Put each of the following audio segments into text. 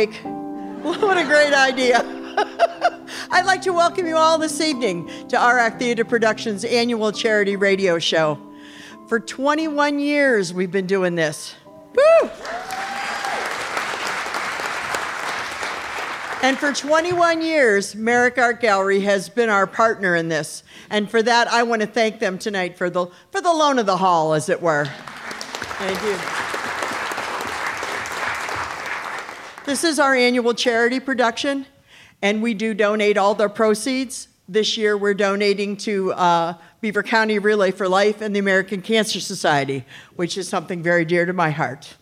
awake. What a great idea. I'd like to welcome you all this evening to RAC Theater Productions' annual charity radio show. For 21 years, we've been doing this. Woo! And for 21 years, Merrick Art Gallery has been our partner in this. And for that, I want to thank them tonight for the, for the loan of the hall, as it were. Thank you. This is our annual charity production, and we do donate all the proceeds. This year, we're donating to uh, Beaver County Relay for Life and the American Cancer Society, which is something very dear to my heart.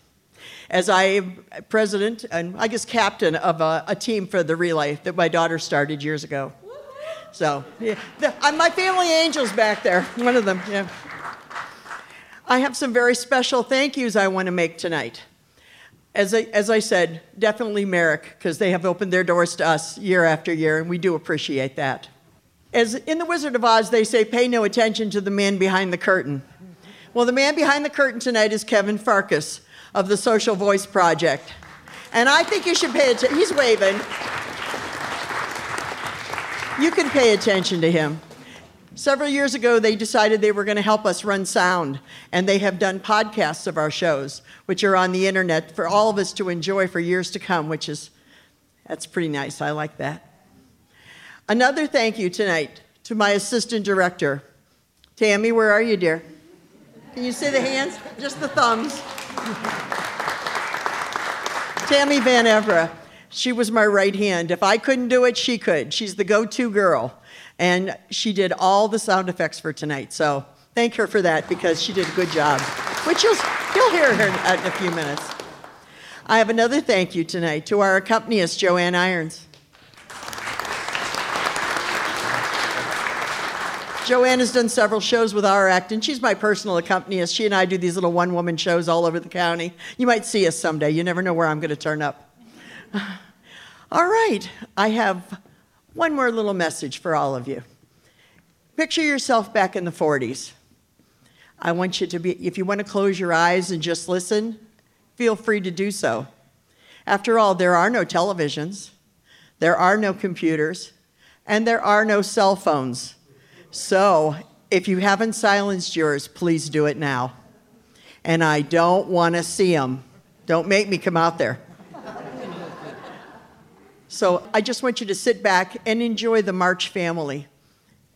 As I am president and I guess captain of a, a team for the relay that my daughter started years ago. So, yeah, the, uh, my family angel's back there, one of them, yeah. I have some very special thank yous I want to make tonight as I, as I said, definitely Merrick, because they have opened their doors to us year after year, and we do appreciate that. As in The Wizard of Oz, they say, pay no attention to the man behind the curtain. Well, the man behind the curtain tonight is Kevin Farkas of the Social Voice Project. And I think you should pay attention. He's waving. You can pay attention to him. Several years ago, they decided they were going to help us run sound, and they have done podcasts of our shows, which are on the internet for all of us to enjoy for years to come, which is, that's pretty nice. I like that. Another thank you tonight to my assistant director. Tammy, where are you, dear? Can you see the hands? Just the thumbs. Tammy Van Evera. She was my right hand. If I couldn't do it, she could. She's the go to girl. And she did all the sound effects for tonight. So thank her for that because she did a good job, which you'll, you'll hear her in a few minutes. I have another thank you tonight to our accompanist, Joanne Irons. Joanne has done several shows with our act, and she's my personal accompanist. She and I do these little one woman shows all over the county. You might see us someday. You never know where I'm going to turn up. All right, I have one more little message for all of you. Picture yourself back in the 40s. I want you to be, if you want to close your eyes and just listen, feel free to do so. After all, there are no televisions, there are no computers, and there are no cell phones. So, if you haven't silenced yours, please do it now. And I don't want to see them. Don't make me come out there. So I just want you to sit back and enjoy the March family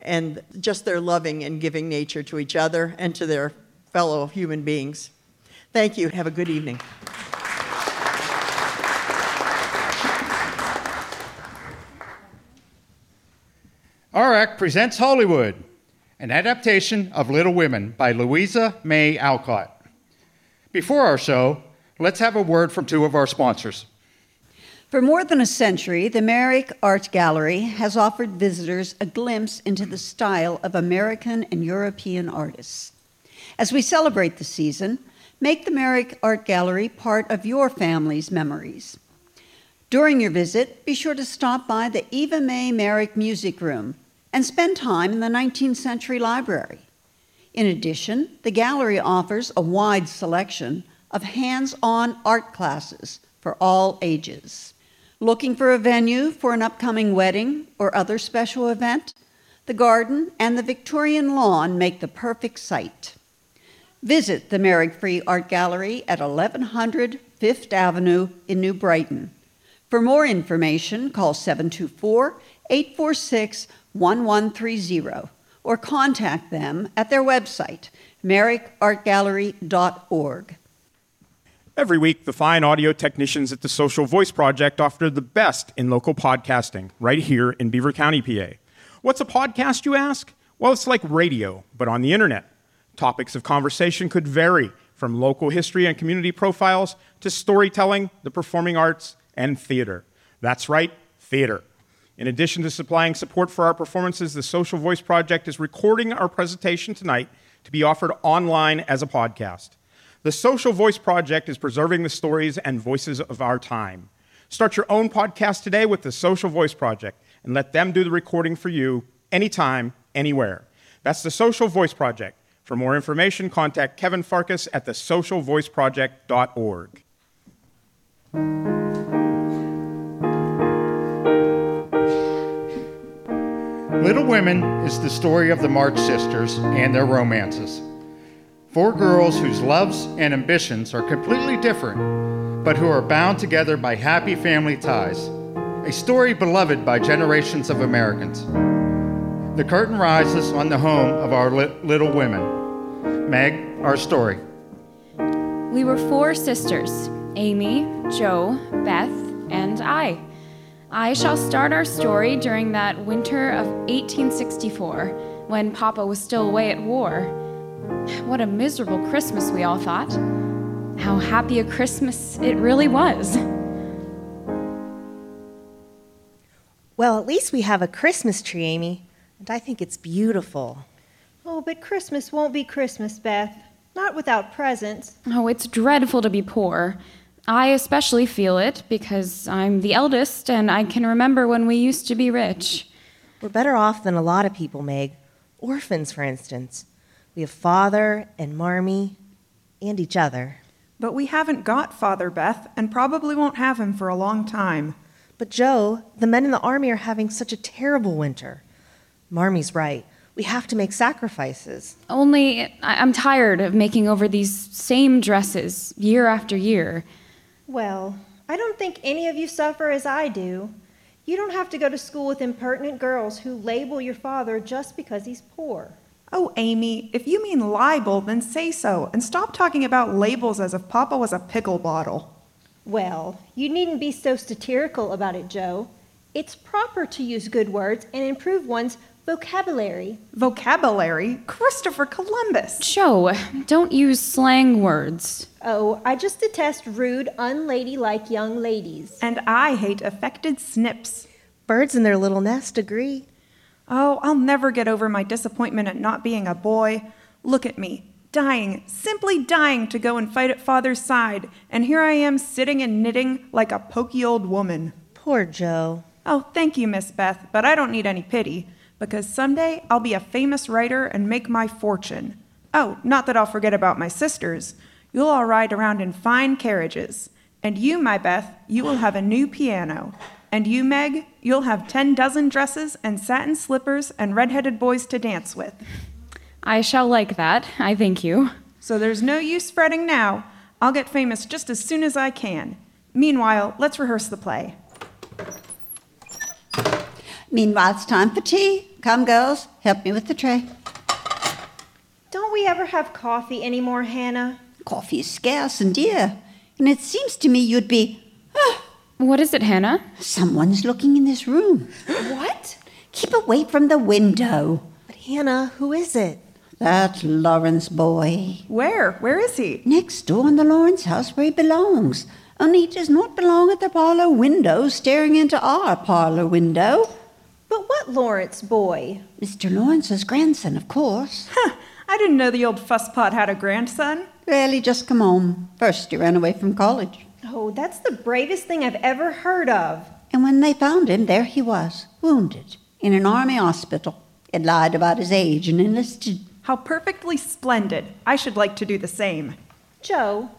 and just their loving and giving nature to each other and to their fellow human beings. Thank you. Have a good evening. RAC presents Hollywood, an adaptation of Little Women by Louisa May Alcott. Before our show, let's have a word from two of our sponsors. For more than a century, the Merrick Art Gallery has offered visitors a glimpse into the style of American and European artists. As we celebrate the season, make the Merrick Art Gallery part of your family's memories. During your visit, be sure to stop by the Eva Mae Merrick Music Room and spend time in the 19th century library. In addition, the gallery offers a wide selection of hands on art classes for all ages. Looking for a venue for an upcoming wedding or other special event? The garden and the Victorian lawn make the perfect site. Visit the Merrick Free Art Gallery at 1100 Fifth Avenue in New Brighton. For more information, call 724 846 1130 or contact them at their website, merrickartgallery.org. Every week, the fine audio technicians at the Social Voice Project offer the best in local podcasting right here in Beaver County, PA. What's a podcast, you ask? Well, it's like radio, but on the internet. Topics of conversation could vary from local history and community profiles to storytelling, the performing arts, and theater. That's right, theater. In addition to supplying support for our performances, the Social Voice Project is recording our presentation tonight to be offered online as a podcast. The Social Voice Project is preserving the stories and voices of our time. Start your own podcast today with the Social Voice Project and let them do the recording for you anytime, anywhere. That's the Social Voice Project. For more information, contact Kevin Farkas at thesocialvoiceproject.org. Little Women is the story of the March sisters and their romances. Four girls whose loves and ambitions are completely different, but who are bound together by happy family ties. A story beloved by generations of Americans. The curtain rises on the home of our li- Little Women. Meg, our story. We were four sisters Amy, Jo, Beth, and I. I shall start our story during that winter of 1864 when Papa was still away at war. What a miserable Christmas, we all thought. How happy a Christmas it really was. Well, at least we have a Christmas tree, Amy, and I think it's beautiful. Oh, but Christmas won't be Christmas, Beth. Not without presents. Oh, it's dreadful to be poor. I especially feel it because I'm the eldest and I can remember when we used to be rich. We're better off than a lot of people, Meg. Orphans, for instance. We have father and Marmee and each other. But we haven't got Father Beth and probably won't have him for a long time. But Jo, the men in the army are having such a terrible winter. Marmee's right. We have to make sacrifices. Only I'm tired of making over these same dresses year after year. Well, I don't think any of you suffer as I do. You don't have to go to school with impertinent girls who label your father just because he's poor. Oh, Amy, if you mean libel, then say so and stop talking about labels as if Papa was a pickle bottle. Well, you needn't be so satirical about it, Jo. It's proper to use good words and improve one's vocabulary. Vocabulary? Christopher Columbus! Jo, don't use slang words. Oh, I just detest rude, unladylike young ladies. And I hate affected snips. Birds in their little nest agree. Oh, I'll never get over my disappointment at not being a boy. Look at me, dying, simply dying to go and fight at father's side, and here I am sitting and knitting like a poky old woman. Poor Jo. Oh, thank you, Miss Beth, but I don't need any pity, because someday I'll be a famous writer and make my fortune. Oh, not that I'll forget about my sisters. You'll all ride around in fine carriages. And you, my Beth, you will have a new piano. And you, Meg, you'll have ten dozen dresses and satin slippers and red-headed boys to dance with. I shall like that, I thank you. So there's no use fretting now. I'll get famous just as soon as I can. Meanwhile, let's rehearse the play. Meanwhile, it's time for tea. Come, girls, help me with the tray. Don't we ever have coffee anymore, Hannah? Coffee is scarce and dear, and it seems to me you'd be. Ah, What is it, Hannah? someone's looking in this room. What? Keep away from the window. But Hannah, who is it? That Laurence boy. Where? Where is he? Next door in the Laurence house where he belongs. Only he does not belong at the parlor window staring into our parlor window. But what Laurence boy? Mr. Laurence's grandson, of course. Huh, I didn't know the old fusspot had a grandson. Well, he just come home. First, he ran away from college. Oh, that's the bravest thing I've ever heard of. And when they found him, there he was, wounded, in an army hospital. He'd lied about his age and enlisted. How perfectly splendid. I should like to do the same. Jo,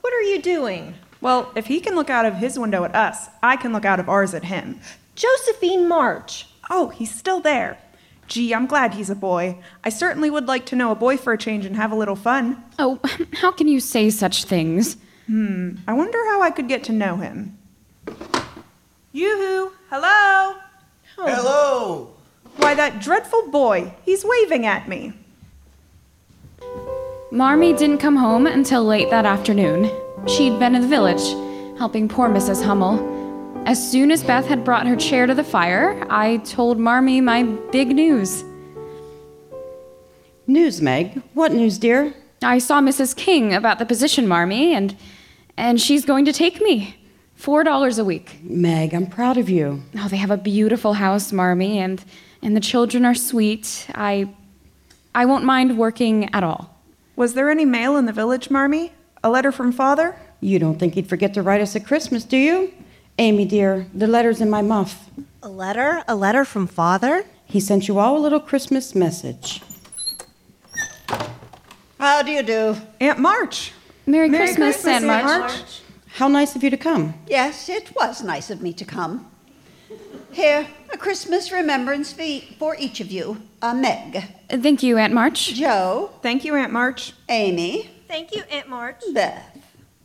what are you doing? Well, if he can look out of his window at us, I can look out of ours at him. Josephine March. Oh, he's still there. Gee, I'm glad he's a boy. I certainly would like to know a boy for a change and have a little fun. Oh, how can you say such things? Hmm, I wonder how I could get to know him. Yoo-hoo! Hello! Hello! Why, that dreadful boy. He's waving at me. Marmee didn't come home until late that afternoon. She'd been in the village, helping poor Mrs. Hummel. As soon as Beth had brought her chair to the fire, I told Marmee my big news. News, Meg. What news, dear? I saw Mrs. King about the position, Marmee, and and she's going to take me. Four dollars a week. Meg, I'm proud of you. Oh, they have a beautiful house, Marmee, and and the children are sweet. I I won't mind working at all. Was there any mail in the village, Marmee? A letter from father? You don't think he'd forget to write us at Christmas, do you? Amy, dear, the letter's in my muff. A letter? A letter from father? He sent you all a little Christmas message. How do you do? Aunt March. Merry, Merry Christmas, Christmas, Aunt Aunt March. March. How nice of you to come. Yes, it was nice of me to come. Here, a Christmas remembrance fee for each of you. Uh, Meg, Thank you, Aunt March. Jo, Thank you, Aunt March. Amy, Thank you, Aunt March. Beth.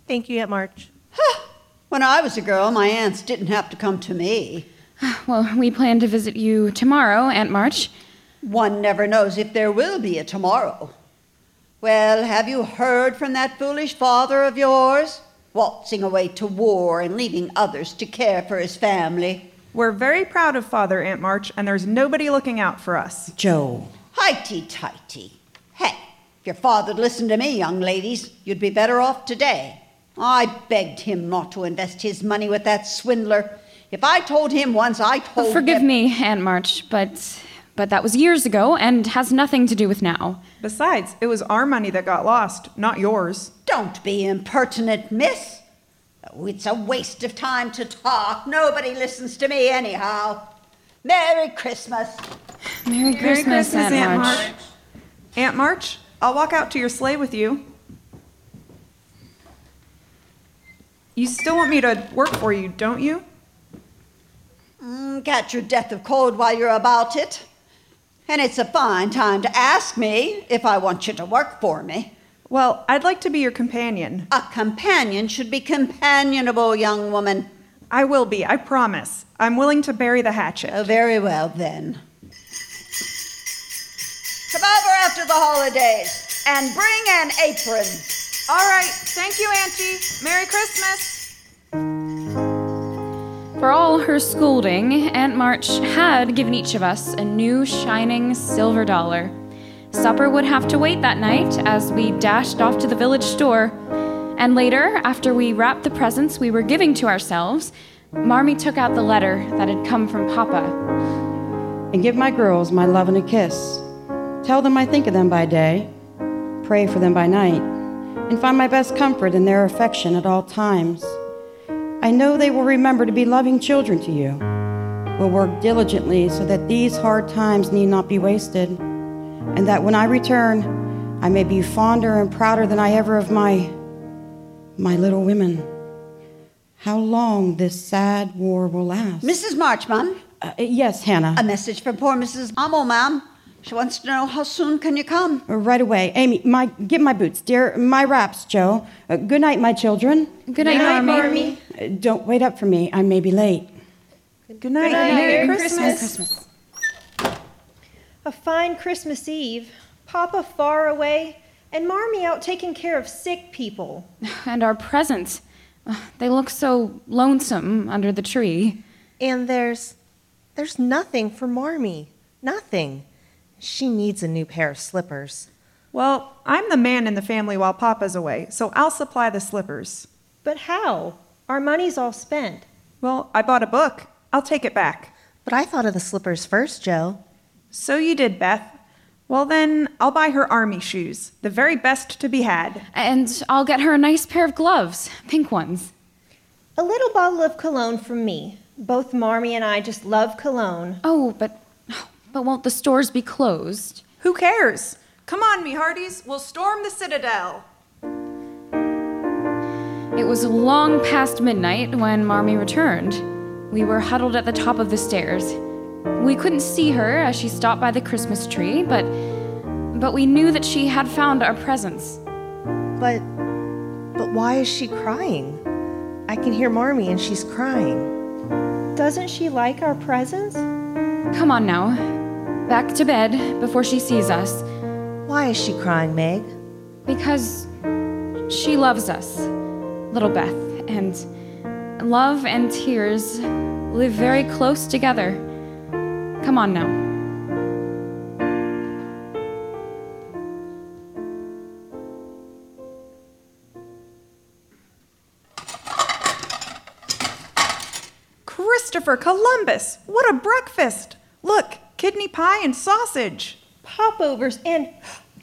Thank you, Aunt March. When I was a girl, my aunts didn't have to come to me. Well, we plan to visit you tomorrow, Aunt March. One never knows if there will be a tomorrow. Well, have you heard from that foolish father of yours? Waltzing away to war and leaving others to care for his family. We're very proud of Father, Aunt March, and there's nobody looking out for us. Jo. Highty tighty. Hey, if your father'd listened to me, young ladies, you'd be better off today. I begged him not to invest his money with that swindler. If I told him once, I told Forgive him. me, Aunt March, but but that was years ago and has nothing to do with now. Besides, it was our money that got lost, not yours. Don't be impertinent, miss. Oh, it's a waste of time to talk. Nobody listens to me anyhow. Merry Christmas. Merry Christmas, Aunt, March. Aunt March, I'll walk out to your sleigh with you. You still want me to work for you, don't you? Mm, catch your death of cold while you're about it. And it's a fine time to ask me if I want you to work for me. Well, I'd like to be your companion. A companion should be companionable, young woman. I will be, I promise. I'm willing to bury the hatchet. Oh, very well then. Come over after the holidays and bring an apron. All right, thank you, Auntie. Merry Christmas. For all her scolding, Aunt March had given each of us a new shining silver dollar. Supper would have to wait that night as we dashed off to the village store. And later, after we wrapped the presents we were giving to ourselves, Marmee took out the letter that had come from Papa. And give my girls my love and a kiss. Tell them I think of them by day, pray for them by night, and find my best comfort in their affection at all times. I know they will remember to be loving children to you, will work diligently so that these hard times need not be wasted, and that when I return, I may be fonder and prouder than I ever of my my little women. How long this sad war will last? Mrs. Marchman, Uh, yes, Hannah. a message from poor Mrs. Amo, ma'am. She wants to know how soon can you come? Uh, Right away. Amy, my get my boots, dear. My wraps, Jo. Uh, good night, my children. Good night, Marmee. Uh, don't wait up for me. I may be late. Good night. Merry, Christmas. Christmas. A fine Christmas Eve, Papa far away, and Marmee out taking care of sick people. And our presents. They look so lonesome under the tree. And there's there's nothing for Marmee. Nothing. She needs a new pair of slippers. Well, I'm the man in the family while Papa's away, so I'll supply the slippers. But how? Our money's all spent. Well, I bought a book. I'll take it back. But I thought of the slippers first, Jo. So you did, Beth. Well, then I'll buy her army shoes, the very best to be had. And I'll get her a nice pair of gloves, pink ones. A little bottle of cologne from me. Both Marmee and I just love cologne. Oh, but but won't the stores be closed? Who cares? Come on, me hearties, we'll storm the citadel. It was long past midnight when Marmee returned. We were huddled at the top of the stairs. We couldn't see her as she stopped by the Christmas tree, but but we knew that she had found our presents. But but why is she crying? I can hear Marmee and she's crying. Doesn't she like our presents? Come on now. Back to bed before she sees us. Why is she crying, Meg? Because she loves us, little Beth, and love and tears live very close together. Come on now. Christopher Columbus! What a breakfast! Look, kidney pie and sausage. Popovers and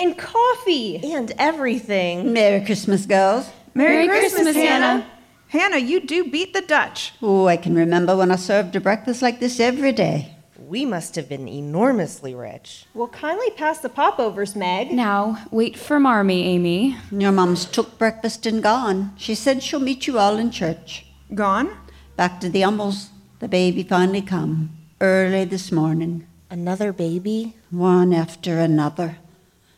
and coffee. And everything. Merry Christmas, girls. Merry Christmas, Hannah. Hannah, you do beat the Dutch. Oh, I can remember when I served a breakfast like this every day. We must have been enormously rich. Well, kindly pass the popovers, Meg. Now, wait for Marmee, Amy. Your mum's took breakfast and gone. She said she'll meet you all in church. Gone? Back to the Hummels. The baby finally come early this morning. Another baby? One after another.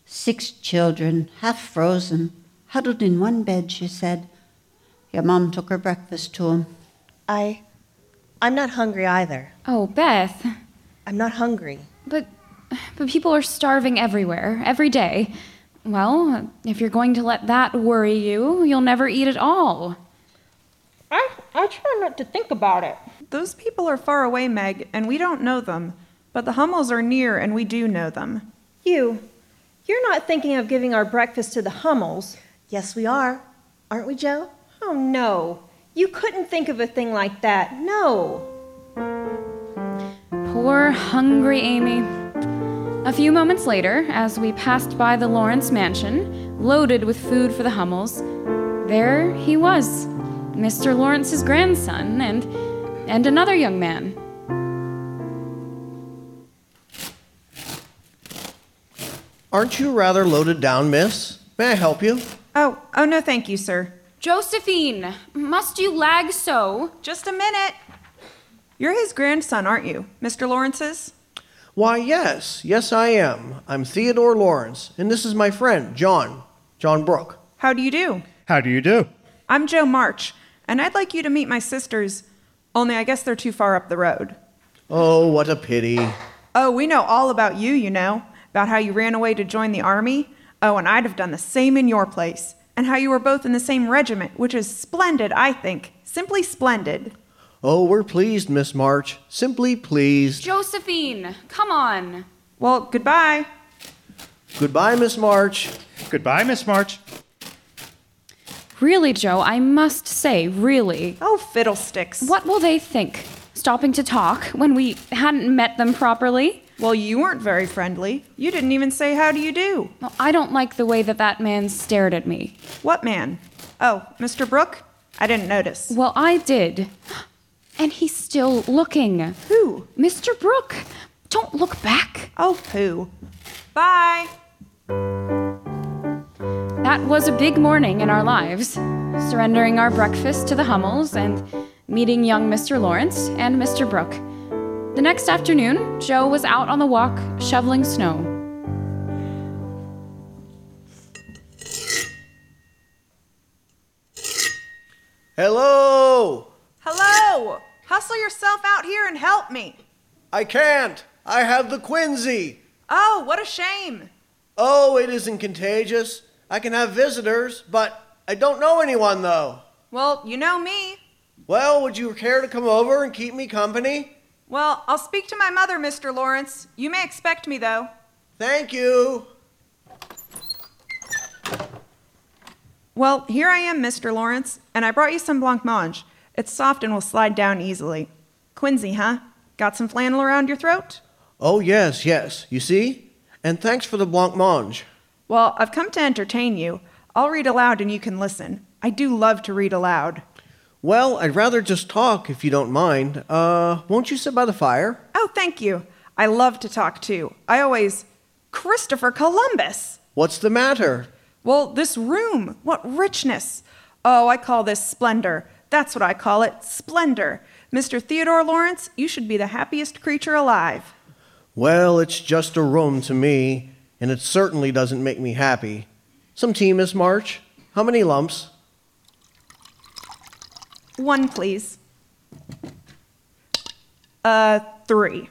Six children, half frozen, huddled in one bed, she said. Your mom took her breakfast to to 'em. I. I'm not hungry either. Oh, Beth. I'm not hungry. But but people are starving everywhere, every day. Well, if you're going to let that worry you, you'll never eat at all. I, I try not to think about it. Those people are far away, Meg, and we don't know them. But the Hummels are near, and we do know them. You, you're not thinking of giving our breakfast to the Hummels. Yes, we are. Aren't we, Jo? Oh, no. You couldn't think of a thing like that. No. Poor, hungry Amy. A few moments later, as we passed by the Laurence mansion, loaded with food for the Hummels, there he was, Mr. Laurence's grandson, and and another young man. Aren't you rather loaded down, miss? May I help you? Oh, oh no, thank you, sir. Josephine, must you lag so? Just a minute. You're his grandson, aren't you? Mr. Laurence's? Why, yes. Yes, I am. I'm Theodore Laurence, and this is my friend, John. John Brooke. How do you do? How do you do? I'm Jo March, and I'd like you to meet my sisters, only I guess they're too far up the road. Oh, what a pity. Oh, we know all about you, you know, about how you ran away to join the army. Oh, and I'd have done the same in your place. And how you were both in the same regiment, which is splendid, I think. Simply splendid. Oh, we're pleased, Miss March. Simply pleased. Josephine, come on. Well, goodbye. Goodbye, Miss March. Goodbye, Miss March. Really, Jo, I must say, really. Oh, fiddlesticks. What will they think? Stopping to talk when we hadn't met them properly? Well, you weren't very friendly. You didn't even say, How do you do? Well, I don't like the way that that man stared at me. What man? Oh, Mr. Brooke? I didn't notice. Well, I did. And he's still looking. Who? Mr. Brooke. Don't look back. Oh, pooh. Bye. That was a big morning in our lives. Surrendering our breakfast to the Hummels and meeting young Mr. Laurence and Mr. Brooke. The next afternoon, Jo was out on the walk shoveling snow. Hello! Hello! Hustle yourself out here and help me. I can't. I have the quinsy. Oh, what a shame. Oh, it isn't contagious. I can have visitors, but I don't know anyone, though. Well, you know me. Well, would you care to come over and keep me company? Well, I'll speak to my mother, Mr. Laurence. You may expect me, though. Thank you. Well, here I am, Mr. Laurence, and I brought you some blancmange. It's soft and will slide down easily. Quinsy, huh? Got some flannel around your throat? Oh, yes, yes. You see? And thanks for the blancmange. Well, I've come to entertain you. I'll read aloud and you can listen. I do love to read aloud. Well, I'd rather just talk if you don't mind. Uh, won't you sit by the fire? Oh, thank you. I love to talk too. I always. Christopher Columbus! What's the matter? Well, this room, what richness! Oh, I call this splendor. That's what I call it splendor. Mr. Theodore Laurence, you should be the happiest creature alive. Well, it's just a room to me, and it certainly doesn't make me happy. Some tea, Miss March? How many lumps? One, please. Uh, three.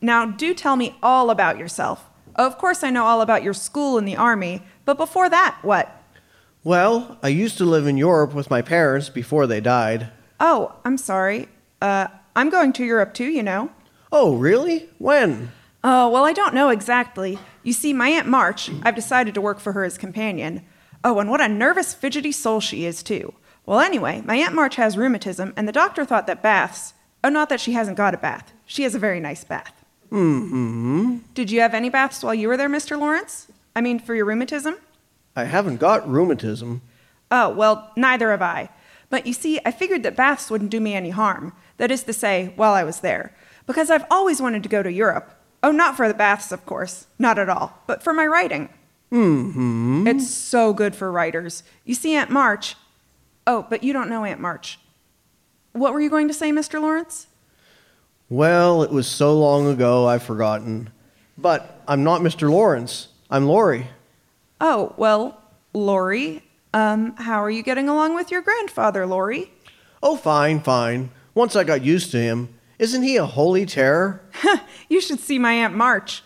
Now, do tell me all about yourself. Of course, I know all about your school and the army, but before that, what? Well, I used to live in Europe with my parents before they died. Oh, I'm sorry. Uh, I'm going to Europe too, you know. Oh, really? When? Oh, well, I don't know exactly. You see, my Aunt March, I've decided to work for her as companion. Oh, and what a nervous, fidgety soul she is, too. Well, anyway, my Aunt March has rheumatism, and the doctor thought that baths. Oh, not that she hasn't got a bath. She has a very nice bath. Hmm. Did you have any baths while you were there, Mr. Laurence? I mean, for your rheumatism? I haven't got rheumatism. Oh, well, neither have I. But you see, I figured that baths wouldn't do me any harm. That is to say, while I was there. Because I've always wanted to go to Europe. Oh, not for the baths, of course. Not at all. But for my writing. Hmm. It's so good for writers. You see, Aunt March. Oh, but you don't know Aunt March. What were you going to say, Mr. Laurence? Well, it was so long ago I've forgotten. But I'm not Mr. Laurence. I'm Laurie. Oh, well, Laurie, um, how are you getting along with your grandfather, Laurie? Oh, fine, fine. Once I got used to him. Isn't he a holy terror? You should see my Aunt March.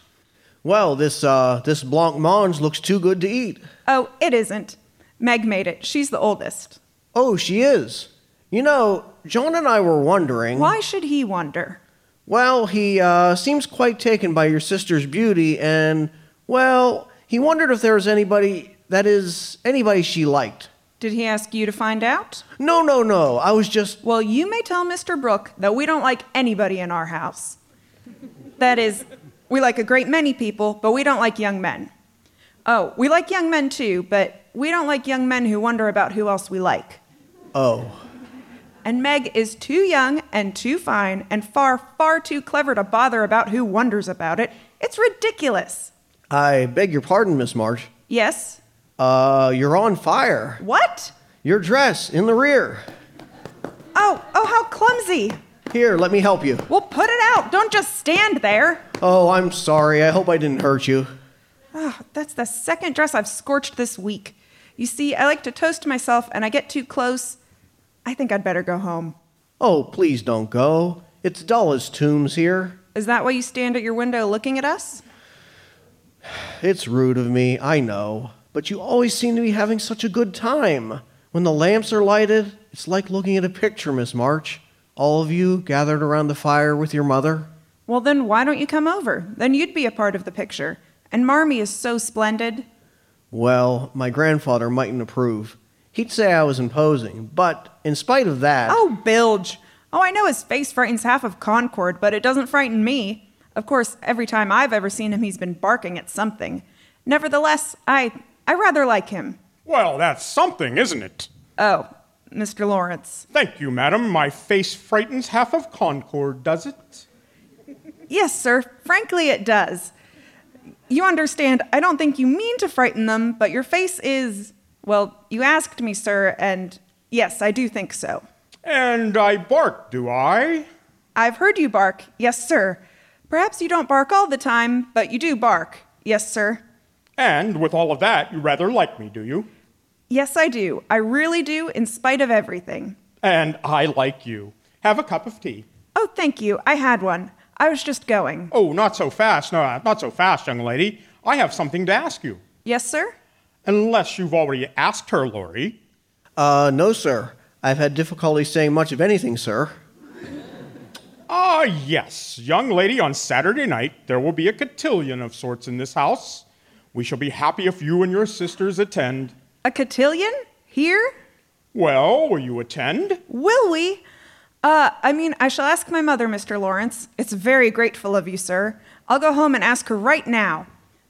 Well, this uh this blanc mange looks too good to eat. Oh, it isn't. Meg made it. She's the oldest. Oh, she is. You know, John and I were wondering. Why should he wonder? Well, he uh, seems quite taken by your sister's beauty, and, well, he wondered if there was anybody, that is, anybody she liked. Did he ask you to find out? No, no, no. I was just. Well, you may tell Mr. Brooke that we don't like anybody in our house. That is, we like a great many people, but we don't like young men. Oh, we like young men too, but we don't like young men who wonder about who else we like. Oh. And Meg is too young and too fine and far, far too clever to bother about who wonders about it. It's ridiculous. I beg your pardon, Miss March. Yes? Uh, you're on fire. What? Your dress in the rear. Oh, oh, how clumsy. Here, let me help you. Well, put it out. Don't just stand there. Oh, I'm sorry. I hope I didn't hurt you. Oh, that's the second dress I've scorched this week. You see, I like to toast myself and I get too close. I think I'd better go home. Oh, please don't go. It's dull as tombs here. Is that why you stand at your window looking at us? It's rude of me, I know. But you always seem to be having such a good time. When the lamps are lighted, it's like looking at a picture, Miss March. All of you gathered around the fire with your mother. Well, then why don't you come over? Then you'd be a part of the picture. And Marmee is so splendid. Well, my grandfather mightn't approve. He'd say I was imposing, but in spite of that. Oh, Bilge. Oh, I know his face frightens half of Concord, but it doesn't frighten me. Of course, every time I've ever seen him, he's been barking at something. Nevertheless, I I rather like him. Well, that's something, isn't it? Oh, Mr. Laurence. Thank you, madam. My face frightens half of Concord, does it? Yes, sir. Frankly, it does. You understand, I don't think you mean to frighten them, but your face is. Well, you asked me, sir, and yes, I do think so. And I bark, do I? I've heard you bark. Yes, sir. Perhaps you don't bark all the time, but you do bark. Yes, sir. And with all of that, you rather like me, do you? Yes, I do. I really do, in spite of everything. And I like you. Have a cup of tea. Oh, thank you. I had one. I was just going. Oh, not so fast. No, not so fast, young lady. I have something to ask you. Yes, sir? Unless you've already asked her, Laurie. Uh, no, sir. I've had difficulty saying much of anything, sir. Ah, yes. Young lady, on Saturday night, there will be a cotillion of sorts in this house. We shall be happy if you and your sisters attend. A cotillion? Here? Well, will you attend? Will we? Uh, I mean, I shall ask my mother, Mr. Laurence. It's very grateful of you, sir. I'll go home and ask her right now.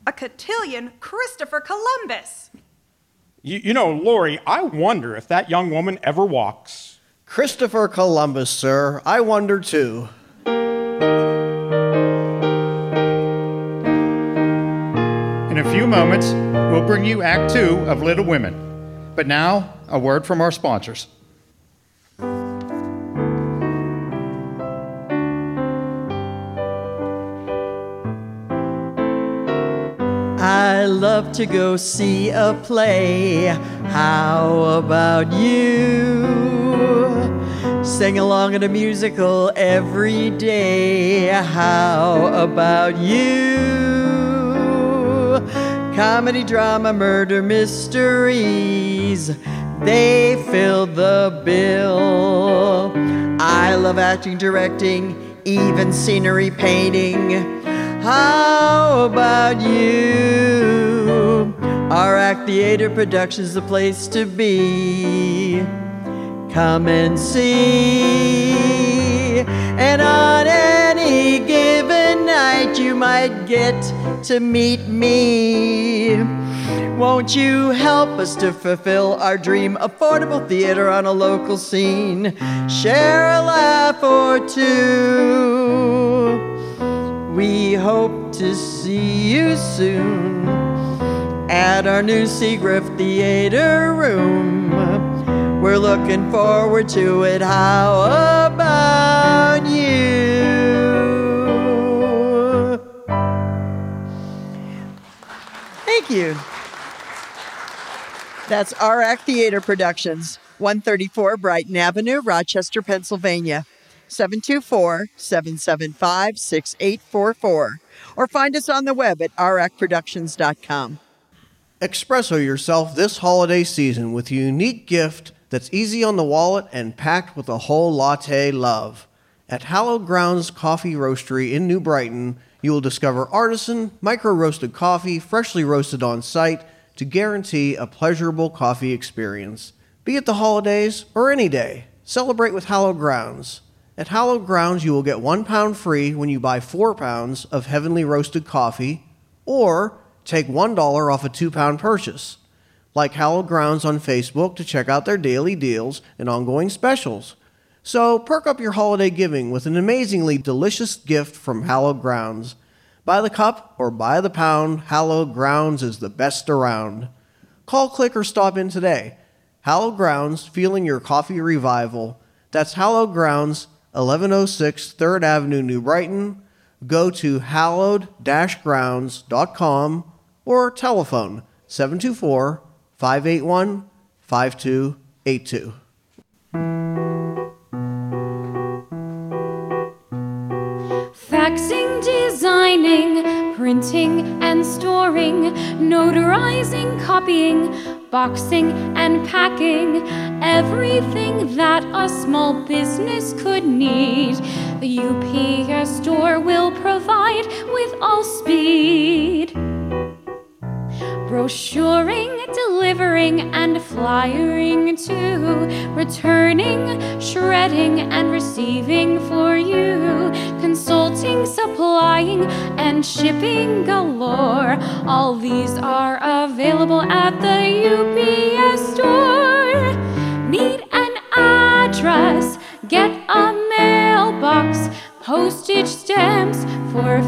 A cotillion? Christopher Columbus! You, you know, Laurie, I wonder if that young woman ever walks. Christopher Columbus, sir. I wonder too. In a few moments, we'll bring you Act Two of Little Women. But now, a word from our sponsors. I love to go see a play. How about you? Sing along at a musical every day. How about you? Comedy, drama, murder, mysteries. They fill the bill. I love acting, directing, even scenery painting. How about you? Our Act Theater Production's the place to be. Come and see. And on any given night, you might get to meet me. Won't you help us to fulfill our dream? Affordable theater on a local scene. Share a laugh or two. We hope to see you soon at our new Seagriff Theater room. We're looking forward to it. How about you? Thank you. That's RAC Theater Productions, 134 Brighton Avenue, Rochester, Pennsylvania. 724 775 6844. Or find us on the web at racproductions.com. Espresso yourself this holiday season with a unique gift that's easy on the wallet and packed with a whole latte love. At Hallowed Grounds Coffee Roastery in New Brighton, you will discover artisan, micro roasted coffee freshly roasted on site to guarantee a pleasurable coffee experience. Be it the holidays or any day, celebrate with Hallowed Grounds. At Hallowed Grounds, you will get one pound free when you buy four pounds of heavenly roasted coffee, or take $1 off a two pound purchase. Like Hallowed Grounds on Facebook to check out their daily deals and ongoing specials. So perk up your holiday giving with an amazingly delicious gift from Hallowed Grounds. By the cup or by the pound, Hallowed Grounds is the best around. Call, click, or stop in today. Hallowed Grounds, feeling your coffee revival. That's Hallowed Grounds, 1106 3rd Avenue, New Brighton. Go to hallowed-grounds.com or telephone 724 581 5282. Faxing, designing, printing and storing, notarizing, copying, boxing and packing, everything that a small business could need. The UPS store will provide with all speed. Brochuring, delivering, and flyering too. Returning, shredding, and receiving for you. Consulting, supplying, and shipping galore. All these are available at the UPS store. Need an address, get a mailbox, postage stamps for a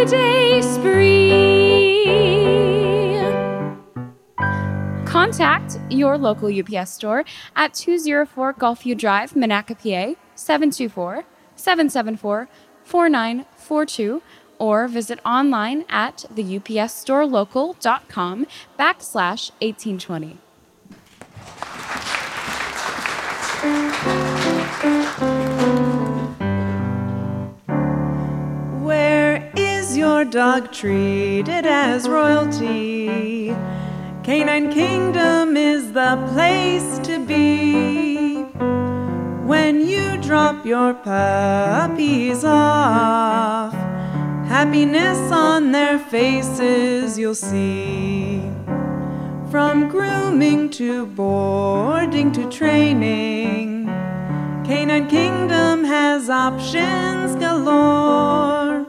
holiday spree. Contact your local UPS store at 204 Gulfview Drive, Monaca, PA, 724 774 4942 or visit online at theupsstorelocal.com backslash 1820. Where your dog treated as royalty? Canine Kingdom is the place to be. When you drop your puppies off, happiness on their faces you'll see. From grooming to boarding to training, Canine Kingdom has options galore.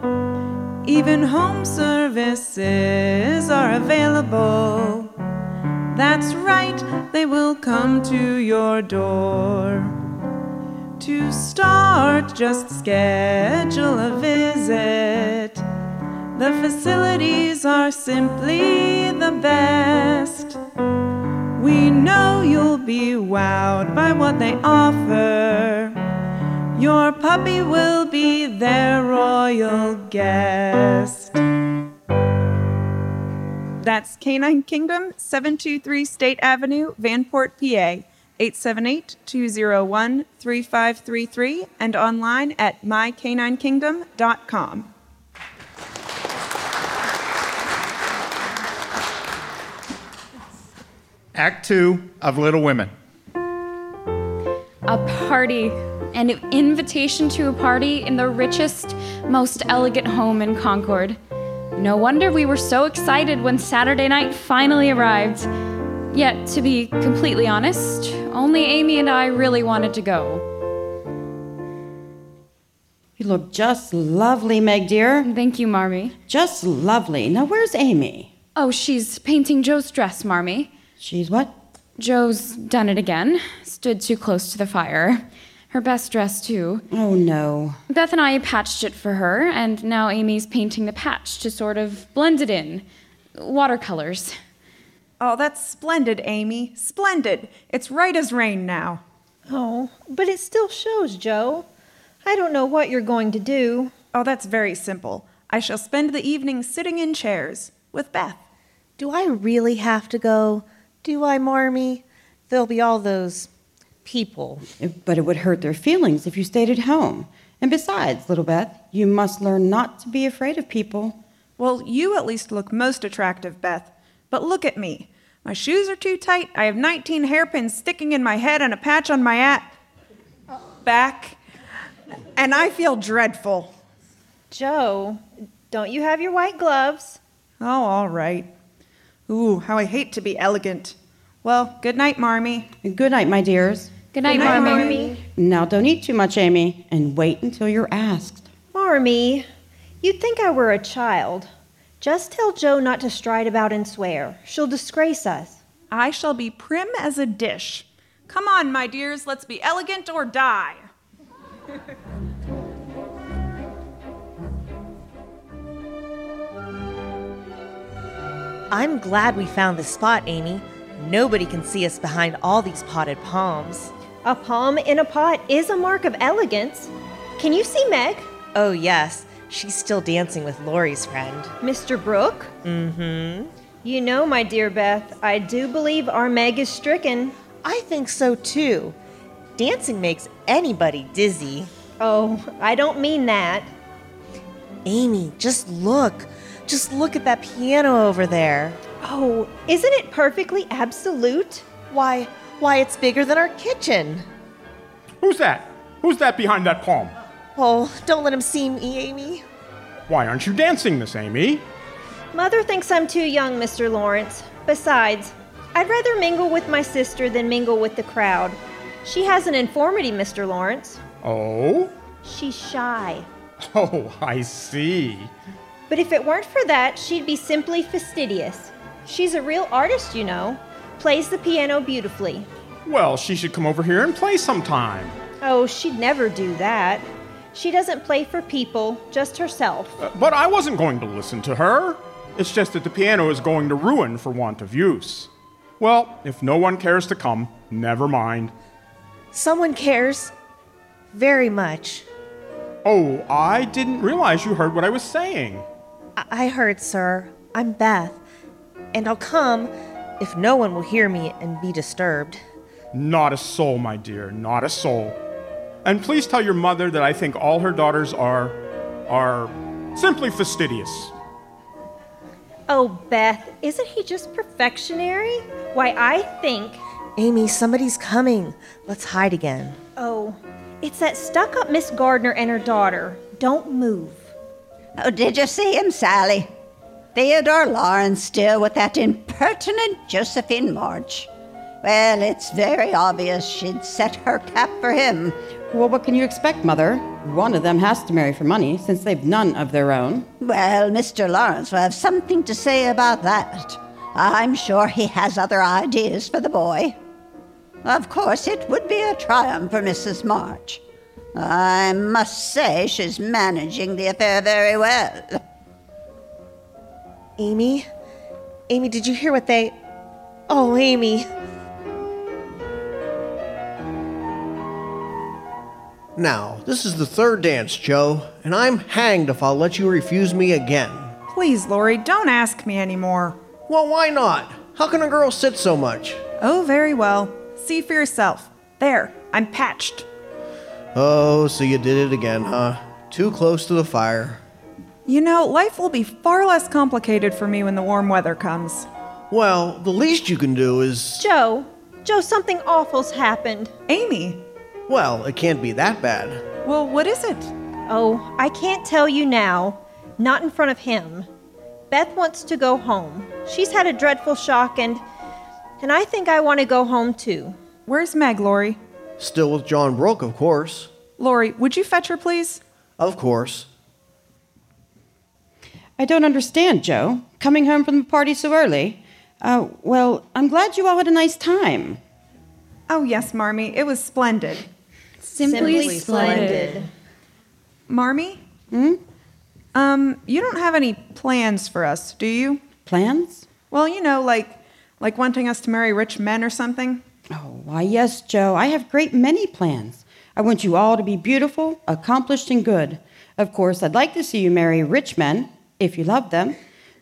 Even home services are available. That's right, they will come to your door. To start, just schedule a visit. The facilities are simply the best. We know you'll be wowed by what they offer. Your puppy will be their royal guest. That's Canine Kingdom, 723 State Avenue, Vanport, PA. 878 201 3533 and online at mycaninekingdom.com. Act two of Little Women. A party, an invitation to a party in the richest, most elegant home in Concord. No wonder we were so excited when Saturday night finally arrived. Yet, to be completely honest, only Amy and I really wanted to go. You look just lovely, Meg dear. Thank you, Marmee. Just lovely. Now, where's Amy? Oh, she's painting Jo's dress, Marmee. She's what? Jo's done it again. Stood too close to the fire. Her best dress, too. Oh, no. Beth and I patched it for her, and now Amy's painting the patch to sort of blend it in. Watercolors. Oh, that's splendid, Amy. Splendid. It's right as rain now. Oh, but it still shows, Jo. I don't know what you're going to do. Oh, that's very simple. I shall spend the evening sitting in chairs with Beth. Do I really have to go? Do I, Marmee? There'll be all those people. But it would hurt their feelings if you stayed at home. And besides, little Beth, you must learn not to be afraid of people. Well, you at least look most attractive, Beth. But look at me. My shoes are too tight. I have 19 hairpins sticking in my head and a patch on my at back. And I feel dreadful. Jo, don't you have your white gloves? Oh, all right. Ooh, how I hate to be elegant. Well, good night, Marmee. Good night, my dears. Good night, Good night, Marmee. Marmee. Now, don't eat too much, Amy, and wait until you're asked. Marmee, you'd think I were a child. Just tell Jo not to stride about and swear. She'll disgrace us. I shall be prim as a dish. Come on, my dears, let's be elegant or die. I'm glad we found this spot, Amy. Nobody can see us behind all these potted palms. A palm in a pot is a mark of elegance. Can you see Meg? Oh, yes, she's still dancing with Laurie's friend. Mr. Brooke? Mm hmm. You know, my dear Beth, I do believe our Meg is stricken. I think so too. Dancing makes anybody dizzy. Oh, I don't mean that. Amy, just look. Just look at that piano over there. Oh, isn't it perfectly absolute? Why, why, it's bigger than our kitchen. Who's that? Who's that behind that palm? Oh, don't let him see me, Amy. Why aren't you dancing, Miss Amy? Mother thinks I'm too young, Mr. Lawrence. Besides, I'd rather mingle with my sister than mingle with the crowd. She has an infirmity, Mr. Lawrence. Oh? She's shy. Oh, I see. But if it weren't for that, she'd be simply fastidious. She's a real artist, you know. Plays the piano beautifully. Well, she should come over here and play sometime. Oh, she'd never do that. She doesn't play for people, just herself. Uh, but I wasn't going to listen to her. It's just that the piano is going to ruin for want of use. Well, if no one cares to come, never mind. Someone cares very much. Oh, I didn't realize you heard what I was saying. I, I heard, sir. I'm Beth. And I'll come if no one will hear me and be disturbed. Not a soul, my dear, not a soul. And please tell your mother that I think all her daughters are. are simply fastidious. Oh, Beth, isn't he just perfectionary? Why, I think. Amy, somebody's coming. Let's hide again. Oh, it's that stuck up Miss Gardiner and her daughter. Don't move. Oh, did you see him, Sally? Theodore Lawrence still with that impertinent Josephine March. Well, it's very obvious she'd set her cap for him. Well, what can you expect, Mother? One of them has to marry for money, since they've none of their own. Well, Mr. Lawrence will have something to say about that. I'm sure he has other ideas for the boy. Of course, it would be a triumph for Mrs. March. I must say she's managing the affair very well. Amy? Amy, did you hear what they. Oh, Amy. Now, this is the third dance, Jo, and I'm hanged if I'll let you refuse me again. Please, Laurie, don't ask me anymore. Well, why not? How can a girl sit so much? Oh, very well. See for yourself. There, I'm patched. Oh, so you did it again, huh? Too close to the fire. You know, life will be far less complicated for me when the warm weather comes. Well, the least you can do is. Jo, Jo, something awful's happened. Amy. Well, it can't be that bad. Well, what is it? Oh, I can't tell you now. Not in front of him. Beth wants to go home. She's had a dreadful shock and. And I think I want to go home too. Where's Meg, Laurie? Still with John Brooke, of course. Laurie, would you fetch her, please? Of course. I don't understand, Jo. Coming home from the party so early? Uh, well, I'm glad you all had a nice time. Oh, yes, Marmee. It was splendid. Simply, splendid. Marmee? Hmm? Um, you don't have any plans for us, do you? Plans? Well, you know, like like wanting us to marry rich men or something. Oh, why, yes, Jo. I have great many plans. I want you all to be beautiful, accomplished, and good. Of course, I'd like to see you marry rich men, if you love them,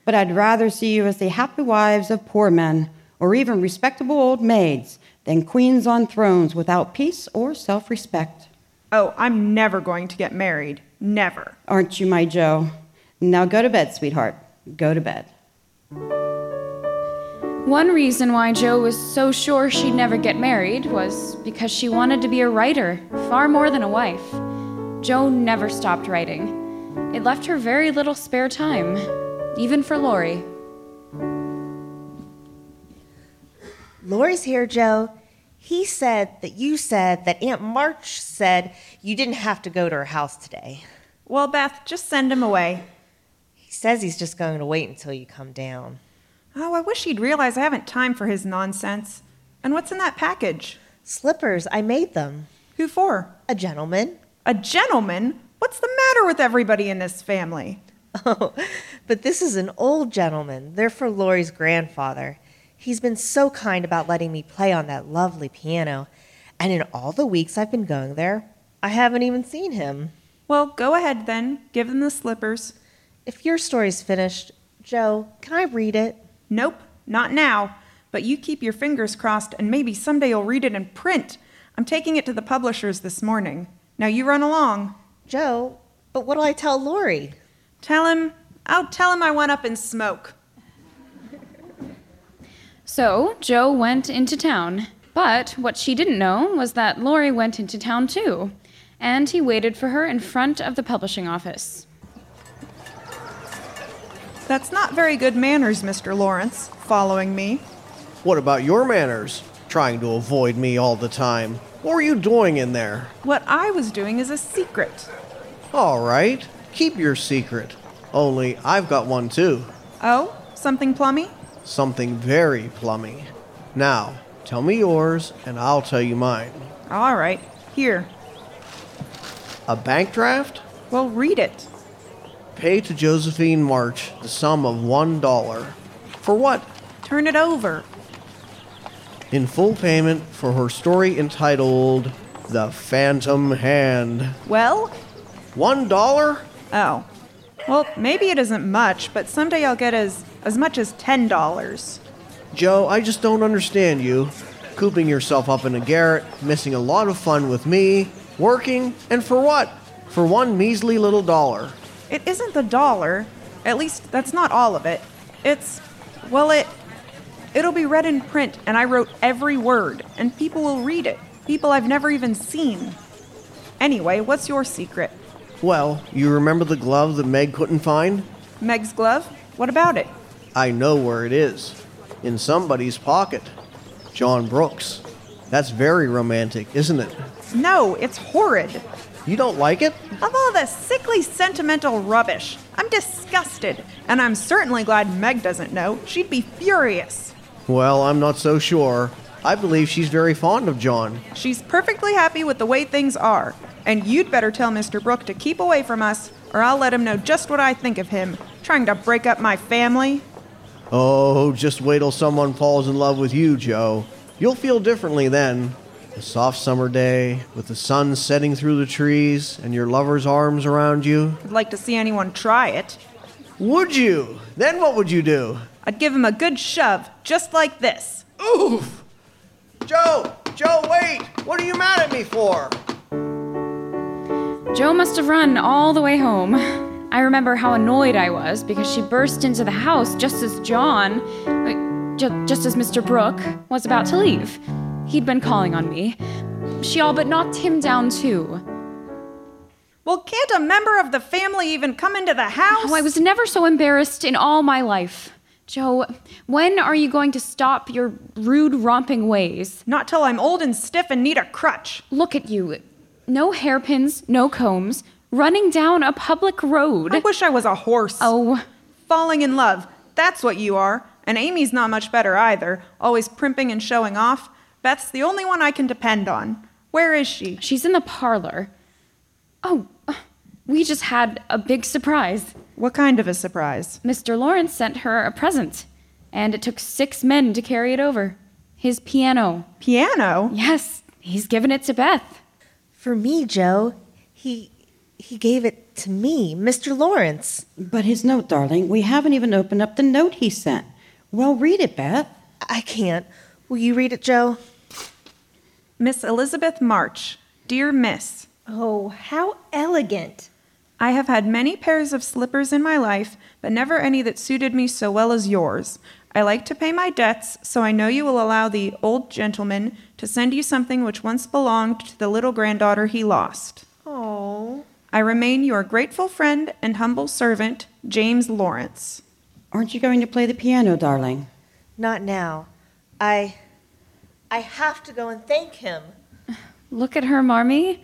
but I'd rather see you as the happy wives of poor men, or even respectable old maids, than queens on thrones without peace or self respect. Oh, I'm never going to get married. Never. Aren't you, my Jo? Now go to bed, sweetheart. Go to bed. One reason why Jo was so sure she'd never get married was because she wanted to be a writer, far more than a wife. Jo never stopped writing. It left her very little spare time, even for Laurie. Laurie's here, Jo. He said that you said that Aunt March said you didn't have to go to her house today. Well, Beth, just send him away. He says he's just going to wait until you come down. Oh, I wish he'd realize I haven't time for his nonsense. And what's in that package? Slippers, I made them. Who for? A gentleman. A gentleman? What's the matter with everybody in this family? Oh, but this is an old gentleman. They're for Laurie's grandfather. He's been so kind about letting me play on that lovely piano. And in all the weeks I've been going there, I haven't even seen him. Well, go ahead then. Give them the slippers. If your story's finished, Jo, can I read it? Nope, not now. But you keep your fingers crossed and maybe someday you'll read it in print. I'm taking it to the publishers this morning. Now you run along. Jo, but what'll I tell Laurie? Tell him, I'll tell him I went up in smoke. So Jo went into town. But what she didn't know was that Laurie went into town too, and he waited for her in front of the publishing office. That's not very good manners, Mr. Lawrence, following me. What about your manners? Trying to avoid me all the time. What were you doing in there? What I was doing is a secret. All right, keep your secret. Only I've got one too. Oh, something plummy? Something very plummy. Now, tell me yours, and I'll tell you mine. All right, here. A bank draft? Well, read it. Pay to Josephine March the sum of one dollar. For what? Turn it over. In full payment for her story entitled The Phantom Hand. Well? One dollar? Oh. Well, maybe it isn't much, but someday I'll get as as much as ten dollars. Jo, I just don't understand you. Cooping yourself up in a garret, missing a lot of fun with me, working, and for what? For one measly little dollar. It isn't the dollar. At least that's not all of it. It's well it it'll be read in print and I wrote every word and people will read it. People I've never even seen. Anyway, what's your secret? Well, you remember the glove that Meg couldn't find? Meg's glove? What about it? I know where it is. In somebody's pocket. John Brooke's. That's very romantic, isn't it? No, it's horrid. You don't like it? Of all the sickly sentimental rubbish, I'm disgusted. And I'm certainly glad Meg doesn't know. She'd be furious. Well, I'm not so sure. I believe she's very fond of John. She's perfectly happy with the way things are. And you'd better tell Mr. Brooke to keep away from us, or I'll let him know just what I think of him, trying to break up my family. Oh, just wait till someone falls in love with you, Jo. You'll feel differently then. A soft summer day, with the sun setting through the trees and your lover's arms around you. I'd like to see anyone try it. Would you? Then what would you do? I'd give him a good shove, just like this. Oof! Jo! Jo, wait! What are you mad at me for? Jo must have run all the way home. I remember how annoyed I was because she burst into the house just as John, uh, just as Mr. Brooke, was about to leave. He'd been calling on me. She all but knocked him down, too. Well, can't a member of the family even come into the house? Oh, I was never so embarrassed in all my life. Jo, when are you going to stop your rude, romping ways? Not till I'm old and stiff and need a crutch. Look at you. No hairpins, no combs, running down a public road. I wish I was a horse. Oh, Falling in love. That's what you are. And Amy's not much better either, always primping and showing off. Beth's the only one I can depend on. Where is she? she's in the parlor. Oh, we just had a big surprise. What kind of a surprise? Mr. Lawrence sent her a present, and it took six men to carry it over. His piano. Piano? Yes, he's given it to Beth. For me, Jo, he he gave it to me, Mr. Lawrence. But his note, darling, we haven't even opened up the note he sent. Well, read it, Beth. I can't. Will you read it, Jo? Miss Elizabeth March. Dear Miss, Oh, how elegant. I have had many pairs of slippers in my life, but never any that suited me so well as yours. I like to pay my debts, so I know you will allow the old gentleman to send you something which once belonged to the little granddaughter he lost. Oh. I remain your grateful friend and humble servant, James Lawrence. Aren't you going to play the piano, darling? Not now. I I have to go and thank him. Look at her, Marmee.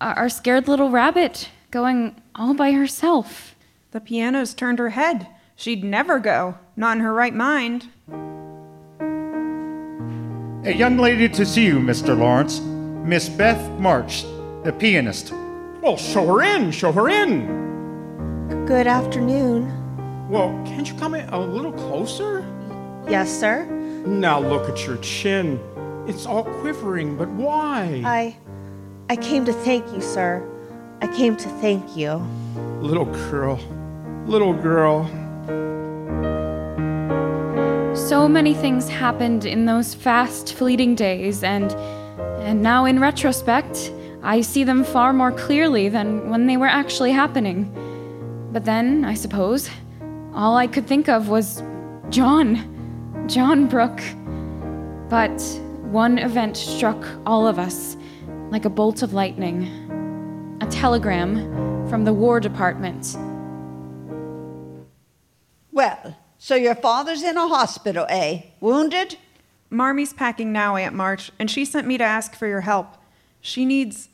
Our our scared little rabbit going all by herself. The piano's turned her head. She'd never go, not in her right mind. A young lady to see you, Mr. Lawrence. Miss Beth March, the pianist. Well, show her in, show her in. Good afternoon. Well, can't you come in a little closer? Yes, sir. Now look at your chin. It's all quivering, but why? I I came to thank you, sir. I came to thank you. Little girl, little girl. So many things happened in those fast, fleeting days, and and now in retrospect, I see them far more clearly than when they were actually happening. But then, I suppose, all I could think of was John, John Brooke. But one event struck all of us like a bolt of lightning. A telegram from the War Department. Well, so your father's in a hospital, eh? Wounded? Marmee's packing now, Aunt March, and she sent me to ask for your help. She needs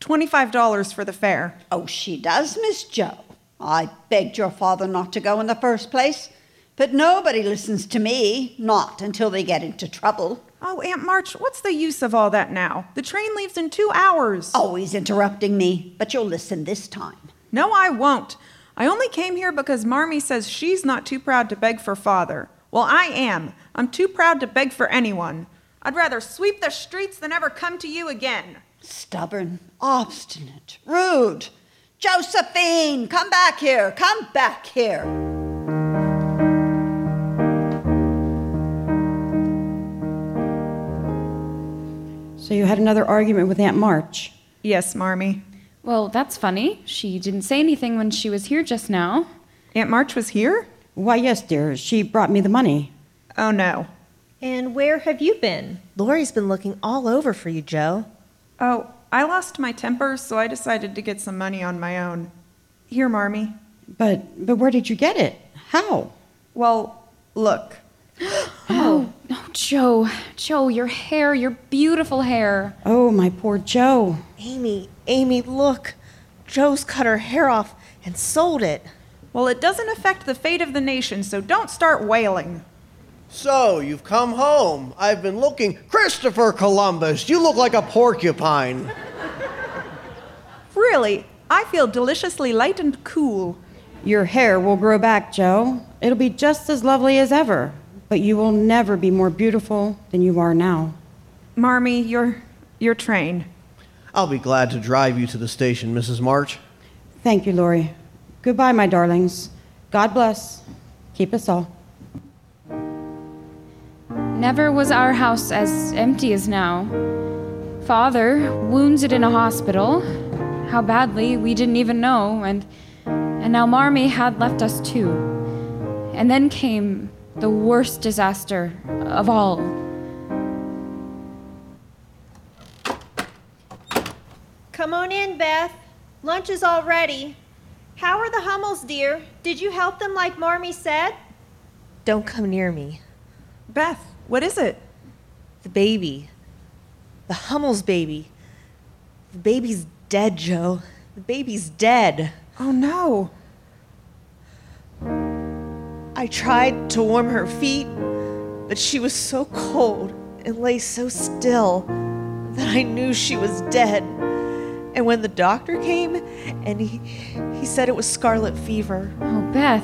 $25 for the fare. Oh, she does, Miss Jo. I begged your father not to go in the first place, but nobody listens to me, not until they get into trouble. Oh, Aunt March, what's the use of all that now? The train leaves in two hours. Always interrupting me, but you'll listen this time. No, I won't. I only came here because Marmee says she's not too proud to beg for father. Well, I am. I'm too proud to beg for anyone. I'd rather sweep the streets than ever come to you again. Stubborn, obstinate, rude. Josephine, come back here, come back here. So you had another argument with Aunt March. Yes, Marmee. Well, that's funny. She didn't say anything when she was here just now. Aunt March was here? Why, yes, dear. She brought me the money. Oh, no. And where have you been? Laurie's been looking all over for you, Jo. Oh, I lost my temper, so I decided to get some money on my own. Here, Marmee. But but where did you get it? How? Well, look. Oh, oh, Jo, Jo, your hair, your beautiful hair. Oh, my poor Jo. Amy, Amy, look. Jo's cut her hair off and sold it. Well, it doesn't affect the fate of the nation, so don't start wailing. So, you've come home. I've been looking. Christopher Columbus, you look like a porcupine. Really, I feel deliciously light and cool. Your hair will grow back, Jo. It'll be just as lovely as ever, but you will never be more beautiful than you are now. Marmee, your your train. I'll be glad to drive you to the station, Mrs. March. Thank you, Laurie. Goodbye, my darlings. God bless. Keep us all. Never was our house as empty as now. Father, wounded in a hospital. How badly, we didn't even know, and and now Marmee had left us too. And then came the worst disaster of all. Come on in, Beth. Lunch is all ready. How are the Hummels, dear? Did you help them like Marmee said? Don't come near me. Beth, what is it? The baby. The Hummel's baby. The baby's dead, Jo. The baby's dead. Oh no. I tried to warm her feet, but she was so cold and lay so still that I knew she was dead. And when the doctor came and he, he said it was scarlet fever. Oh, Beth.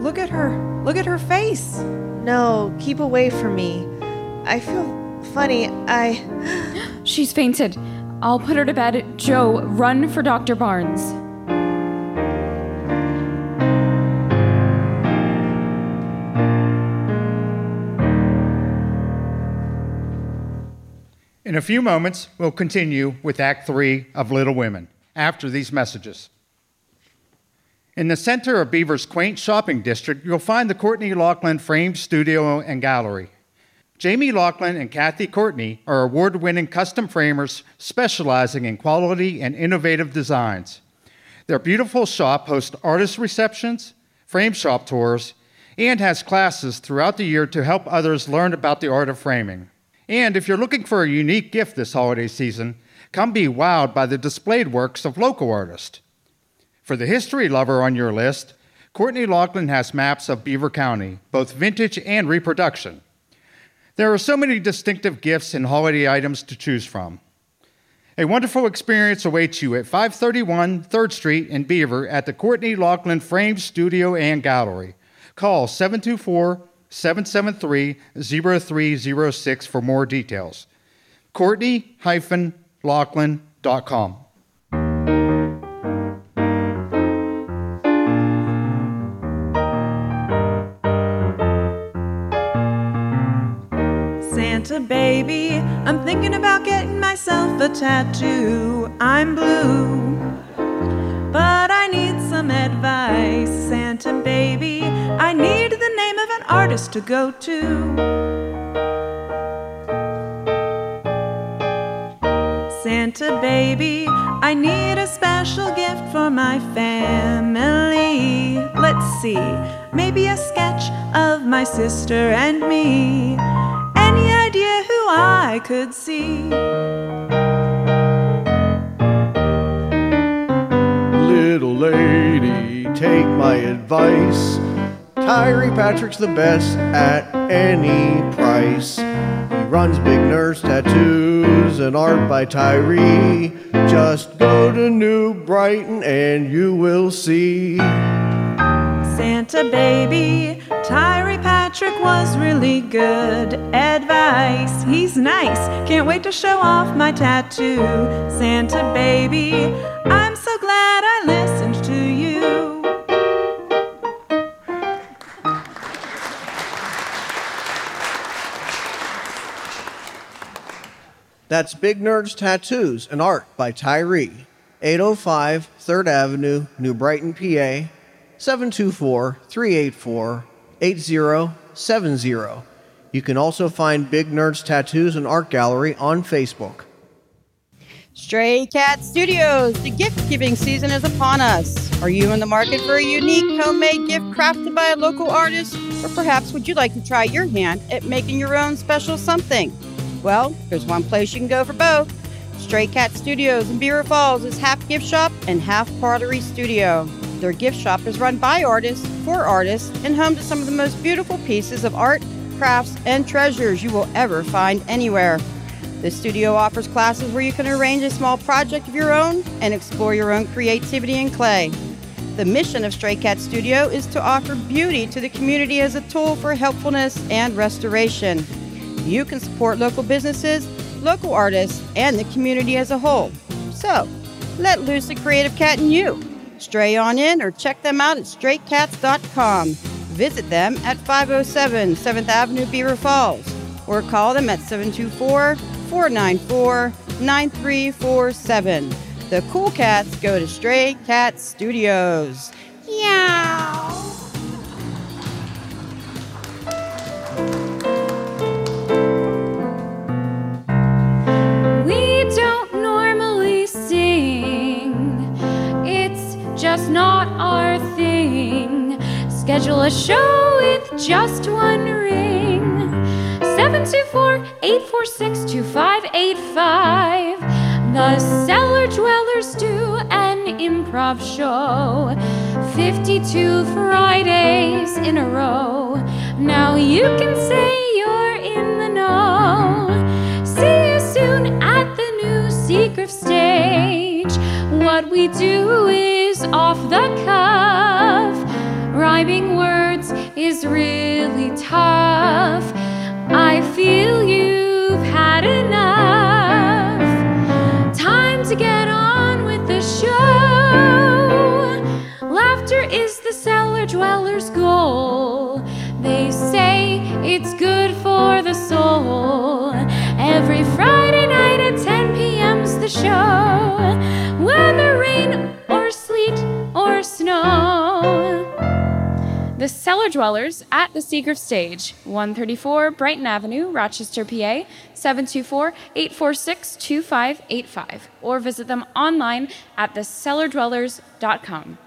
Look at her. Look at her face. No, keep away from me. I feel funny. I. She's fainted. I'll put her to bed. Jo, run for Dr. Barnes. In a few moments, we'll continue with Act 3 of Little Women after these messages. In the center of Beaver's quaint shopping district, you'll find the Courtney Laughlin Frame Studio and Gallery. Jamie Laughlin and Kathy Courtney are award winning custom framers specializing in quality and innovative designs. Their beautiful shop hosts artist receptions, frame shop tours, and has classes throughout the year to help others learn about the art of framing. And if you're looking for a unique gift this holiday season, come be wowed by the displayed works of local artists. For the history lover on your list, Courtney Laughlin has maps of Beaver County, both vintage and reproduction. There are so many distinctive gifts and holiday items to choose from. A wonderful experience awaits you at 531 3rd Street in Beaver at the Courtney Laughlin Frame Studio and Gallery. Call 724 773 0306 for more details. Courtney-Laughlin.com. Santa baby, I'm thinking about getting myself a tattoo. I'm blue, but I need some advice. Santa baby, I need the name of an artist to go to. Santa baby, I need a special gift for my family. Let's see, maybe a sketch of my sister and me. Any idea who I could see? Little lady, take my advice. Tyree Patrick's the best at any price. He runs Big Nerds Tattoos and art by Tyree. Just go to New Brighton and you will see. Santa baby, Tyree Patrick was really good advice. He's nice, can't wait to show off my tattoo. Santa baby, I'm so glad That's Big Nerds Tattoos and Art by Tyree. 805 3rd Avenue, New Brighton, PA. 724 384 8070. You can also find Big Nerds Tattoos and Art Gallery on Facebook. Stray Cat Studios, the gift giving season is upon us. Are you in the market for a unique homemade gift crafted by a local artist? Or perhaps would you like to try your hand at making your own special something? Well, there's one place you can go for both. Stray Cat Studios in Beaver Falls is half gift shop and half pottery studio. Their gift shop is run by artists for artists and home to some of the most beautiful pieces of art, crafts, and treasures you will ever find anywhere. The studio offers classes where you can arrange a small project of your own and explore your own creativity in clay. The mission of Stray Cat Studio is to offer beauty to the community as a tool for helpfulness and restoration. You can support local businesses, local artists, and the community as a whole. So, let loose the creative cat in you. Stray on in or check them out at straycats.com. Visit them at 507 7th Avenue, Beaver Falls, or call them at 724 494 9347. The cool cats go to Stray Cat Studios. Meow. Just not our thing. Schedule a show with just one ring. 724 846 2585. The Cellar Dwellers do an improv show. 52 Fridays in a row. Now you can say you're in the know. See you soon at the new secret stage. What we do is off the cuff. Rhyming words is really tough. I feel you've had enough. Time to get on with the show. Laughter is the cellar dweller's goal. They say it's good for the soul. Every Friday night at 10 p.m.'s the show. Whether The Cellar Dwellers at the Secret Stage, 134 Brighton Avenue, Rochester, PA, 724 846 2585, or visit them online at thecellardwellers.com.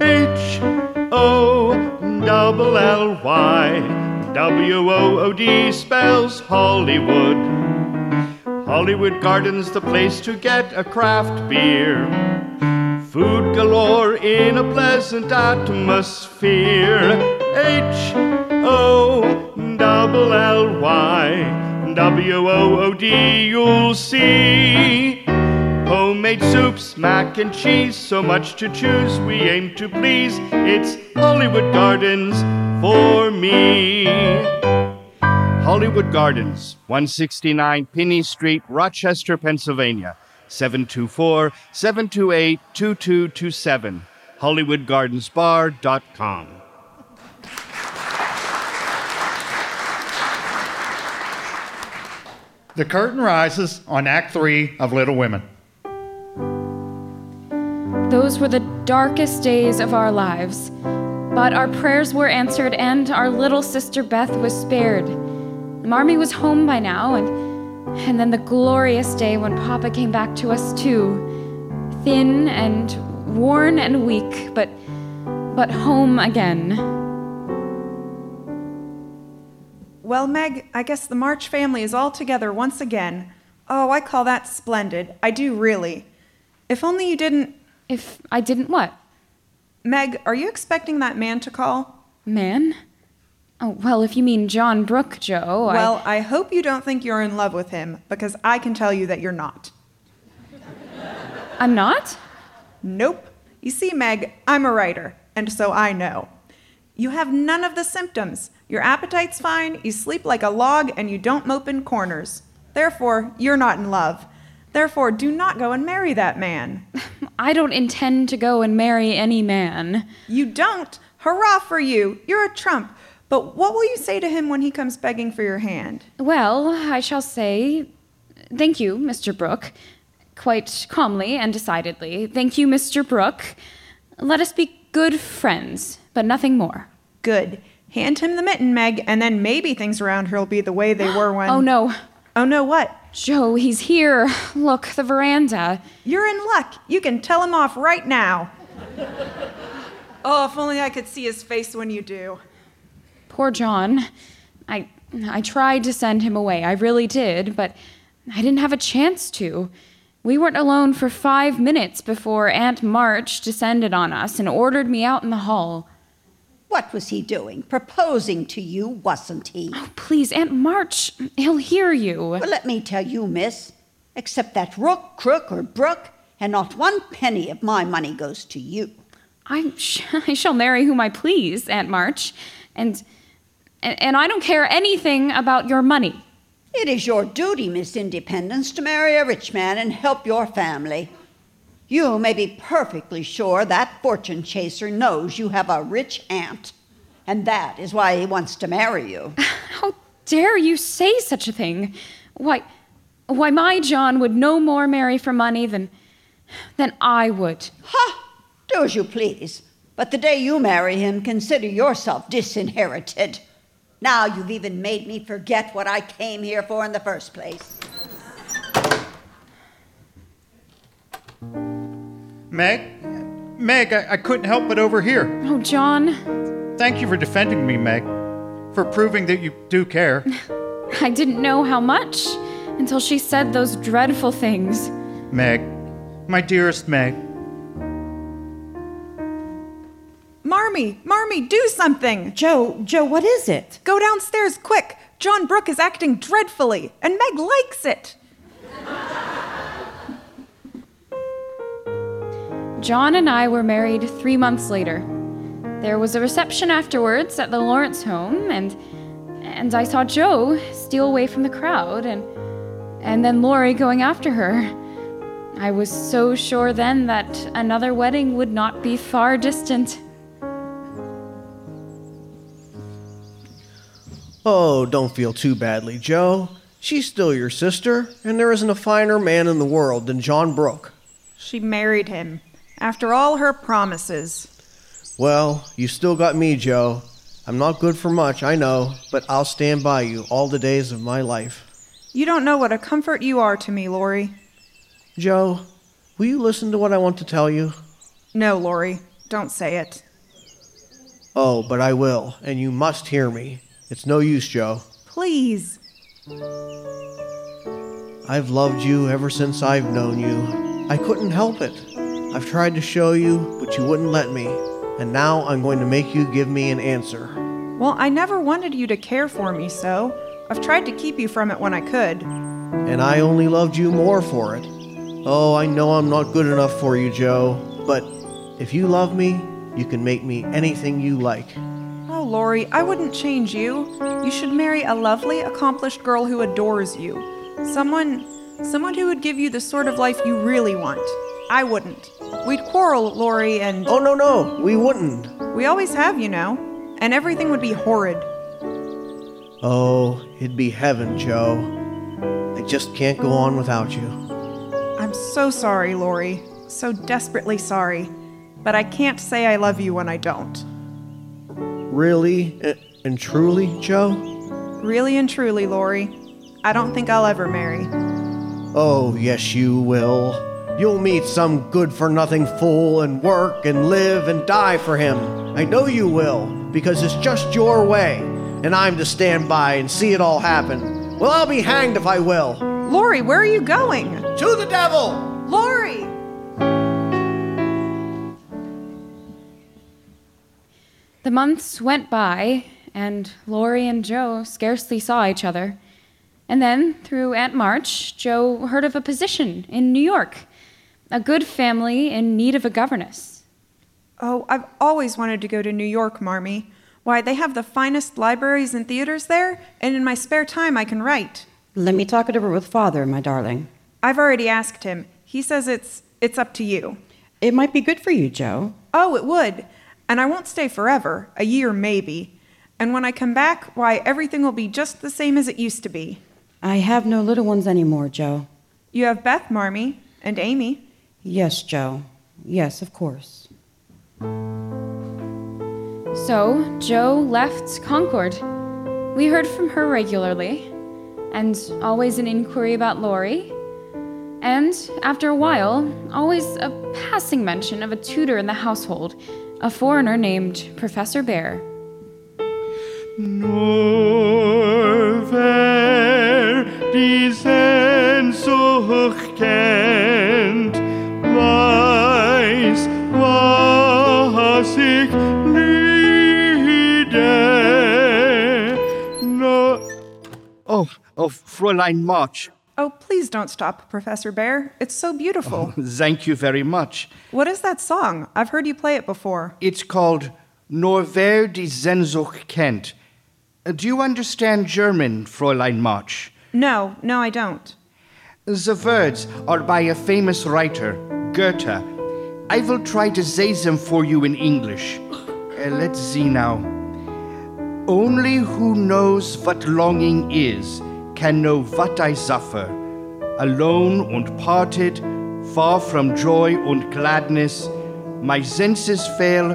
H O double L Y W O O D spells Hollywood. Hollywood Gardens, the place to get a craft beer. Food galore in a pleasant atmosphere. H O double L Y W O O D, you'll see. Homemade soups, mac and cheese, so much to choose. We aim to please. It's Hollywood Gardens for me. Hollywood Gardens, 169 Pinney Street, Rochester, Pennsylvania. 724 728 2227. HollywoodGardensBar.com. The curtain rises on Act Three of Little Women. Those were the darkest days of our lives. But our prayers were answered, and our little sister Beth was spared. Marmee was home by now, and, and then the glorious day when Papa came back to us, too. Thin and worn and weak, but, but home again. Well, Meg, I guess the March family is all together once again. Oh, I call that splendid. I do really. If only you didn't. If I didn't what? Meg, are you expecting that man to call? Man? Oh, well, if you mean John Brooke, Jo. I- Well, I hope you don't think you're in love with him, because I can tell you that you're not. I'm not? Nope. You see, Meg, I'm a writer, and so I know. You have none of the symptoms. Your appetite's fine, you sleep like a log, and you don't mope in corners. Therefore, you're not in love. Therefore, do not go and marry that man. I don't intend to go and marry any man. You don't? Hurrah for you! You're a trump. But what will you say to him when he comes begging for your hand? Well, I shall say, thank you, Mr. Brooke. Quite calmly and decidedly. Thank you, Mr. Brooke. Let us be good friends, but nothing more. Good. Hand him the mitten, Meg, and then maybe things around here will be the way they were when. Oh no. Oh no, what? Jo, he's here. Look, the veranda. You're in luck. You can tell him off right now. oh, if only I could see his face when you do. Poor John. I I tried to send him away. I really did, but I didn't have a chance to. We weren't alone for five minutes before Aunt March descended on us and ordered me out in the hall. What was he doing? Proposing to you, wasn't he? Oh, please, Aunt March, he'll hear you. Well, let me tell you, miss, except that rook, crook, or brook, and not one penny of my money goes to you. I, sh- I shall marry whom I please, Aunt March, and, and and I don't care anything about your money. It is your duty, Miss Independence, to marry a rich man and help your family. You may be perfectly sure that fortune chaser knows you have a rich aunt, and that is why he wants to marry you. How dare you say such a thing? Why, why, my John would no more marry for money than, than I would. Ha! Do as you please. But the day you marry him, consider yourself disinherited. Now you've even made me forget what I came here for in the first place. Meg? Meg, I, I couldn't help but overhear. Oh, John, Thank you for defending me, Meg. For proving that you do care. I didn't know how much until she said those dreadful things. Meg, my dearest Meg. Marmee, Marmee, do something! Jo, Jo, what is it? Go downstairs quick! John Brooke is acting dreadfully, and Meg likes it! John and I were married three months later. There was a reception afterwards at the Lawrence home, and and I saw Jo steal away from the crowd, and and then Laurie going after her. I was so sure then that another wedding would not be far distant. Oh, don't feel too badly, Jo. She's still your sister, and there isn't a finer man in the world than John Brooke. She married him, after all her promises. Well, you still got me, Jo. I'm not good for much, I know, but I'll stand by you all the days of my life. You don't know what a comfort you are to me, Laurie. Jo, will you listen to what I want to tell you? No, Laurie, don't say it. Oh, but I will, and you must hear me. It's no use, Jo. Please. I've loved you ever since I've known you. I couldn't help it. I've tried to show you, but you wouldn't let me. And now I'm going to make you give me an answer. Well, I never wanted you to care for me so. I've tried to keep you from it when I could. And I only loved you more for it. Oh, I know I'm not good enough for you, Jo, but if you love me, you can make me anything you like. Oh, Laurie, I wouldn't change you. You should marry a lovely, accomplished girl who adores you. Someone someone who would give you the sort of life you really want. I wouldn't. We'd quarrel, Laurie, and Oh, no, no, we wouldn't. we always have, you know. And everything would be horrid. Oh, it'd be heaven, Jo. I just can't go on without you. I'm so sorry, Laurie. So desperately sorry. But I can't say I love you when I don't. Really uh, and truly, Jo? Really and truly, Laurie. I don't think I'll ever marry. Oh, yes, you will. You'll meet some good for nothing fool and work and live and die for him. I know you will, because it's just your way, and I'm to stand by and see it all happen. Well, I'll be hanged if I will. Laurie, where are you going? To the devil! Laurie! The months went by, and Laurie and Jo scarcely saw each other. And then, through Aunt March, Jo heard of a position in New York, a good family in need of a governess. Oh, I've always wanted to go to New York, Marmee. Why, they have the finest libraries and theaters there, and in my spare time I can write. Let me talk it over with father, my darling. I've already asked him. He says it's it's up to you. It might be good for you, Jo. Oh, it would. And I won't stay forever, a year maybe. And when I come back, why, everything will be just the same as it used to be. I have no little ones anymore, Jo. You have Beth, Marmee, and Amy. Yes, Jo. Yes, of course. So, Jo left Concord. We heard from her regularly, and always an inquiry about Laurie. And after a while, always a passing mention of a tutor in the household, a foreigner named Professor Bhaer. Nur wer die Sehnsucht kennt, weiß, was ich liebe. No. Oh, oh, Fräulein March. Oh, please don't stop, Professor Bhaer. It's so beautiful. Thank you very much. What is that song? I've heard you play it before. It's called Nur wer die Sehnsucht kennt. Uh, Do you understand German, Fräulein March? No, no, I don't. The words are by a famous writer, Goethe. I will try to say them for you in English. Uh, let's see now. Only who knows what longing is can know what I suffer. Alone and parted, far from joy and gladness, my senses fail,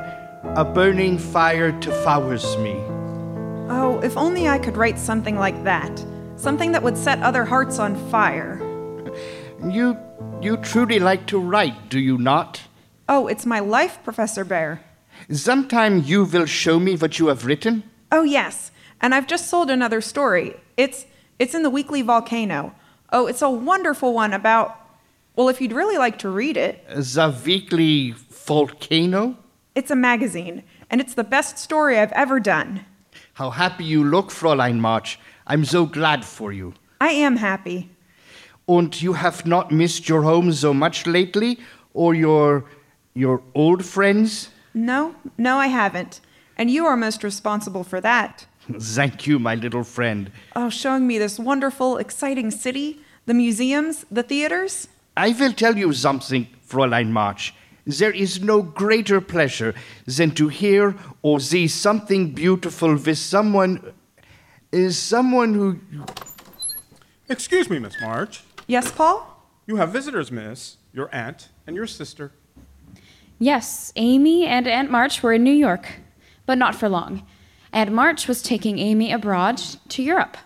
a burning fire devours me. Oh, if only I could write something like that. Something that would set other hearts on fire. You you truly like to write, do you not? Oh, it's my life, Professor Bhaer. Sometime you will show me what you have written? Oh, yes. And I've just sold another story. It's it's in the Weekly Volcano. Oh, it's a wonderful one about well, if you'd really like to read it, The Weekly Volcano? it's a magazine, and it's the best story I've ever done. How happy you look, Fräulein March. I'm so glad for you. I am happy. And you have not missed your home so much lately, or your your old friends? No, no, I haven't. And you are most responsible for that. Thank you, my little friend. Oh, showing me this wonderful, exciting city, the museums, the theaters. I will tell you something, Fräulein March. There is no greater pleasure than to hear or see something beautiful with someone. Is someone who. Excuse me, Miss March. Yes, Paul? You have visitors, miss. Your aunt and your sister. Yes, Amy and Aunt March were in New York, but not for long. Aunt March was taking Amy abroad to Europe.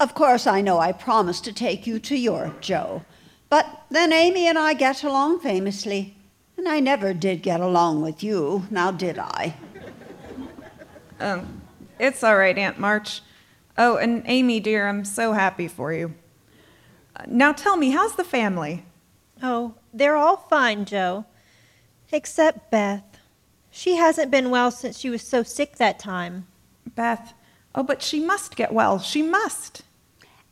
Of course, I know I promised to take you to Europe, Jo. But then Amy and I get along famously. And I never did get along with you, now did I? Um, it's all right, Aunt March. Oh, and Amy, dear, I'm so happy for you. Uh, Now tell me, how's the family? Oh, they're all fine, Jo. Except Beth. She hasn't been well since she was so sick that time. Beth. Oh, but she must get well. She must.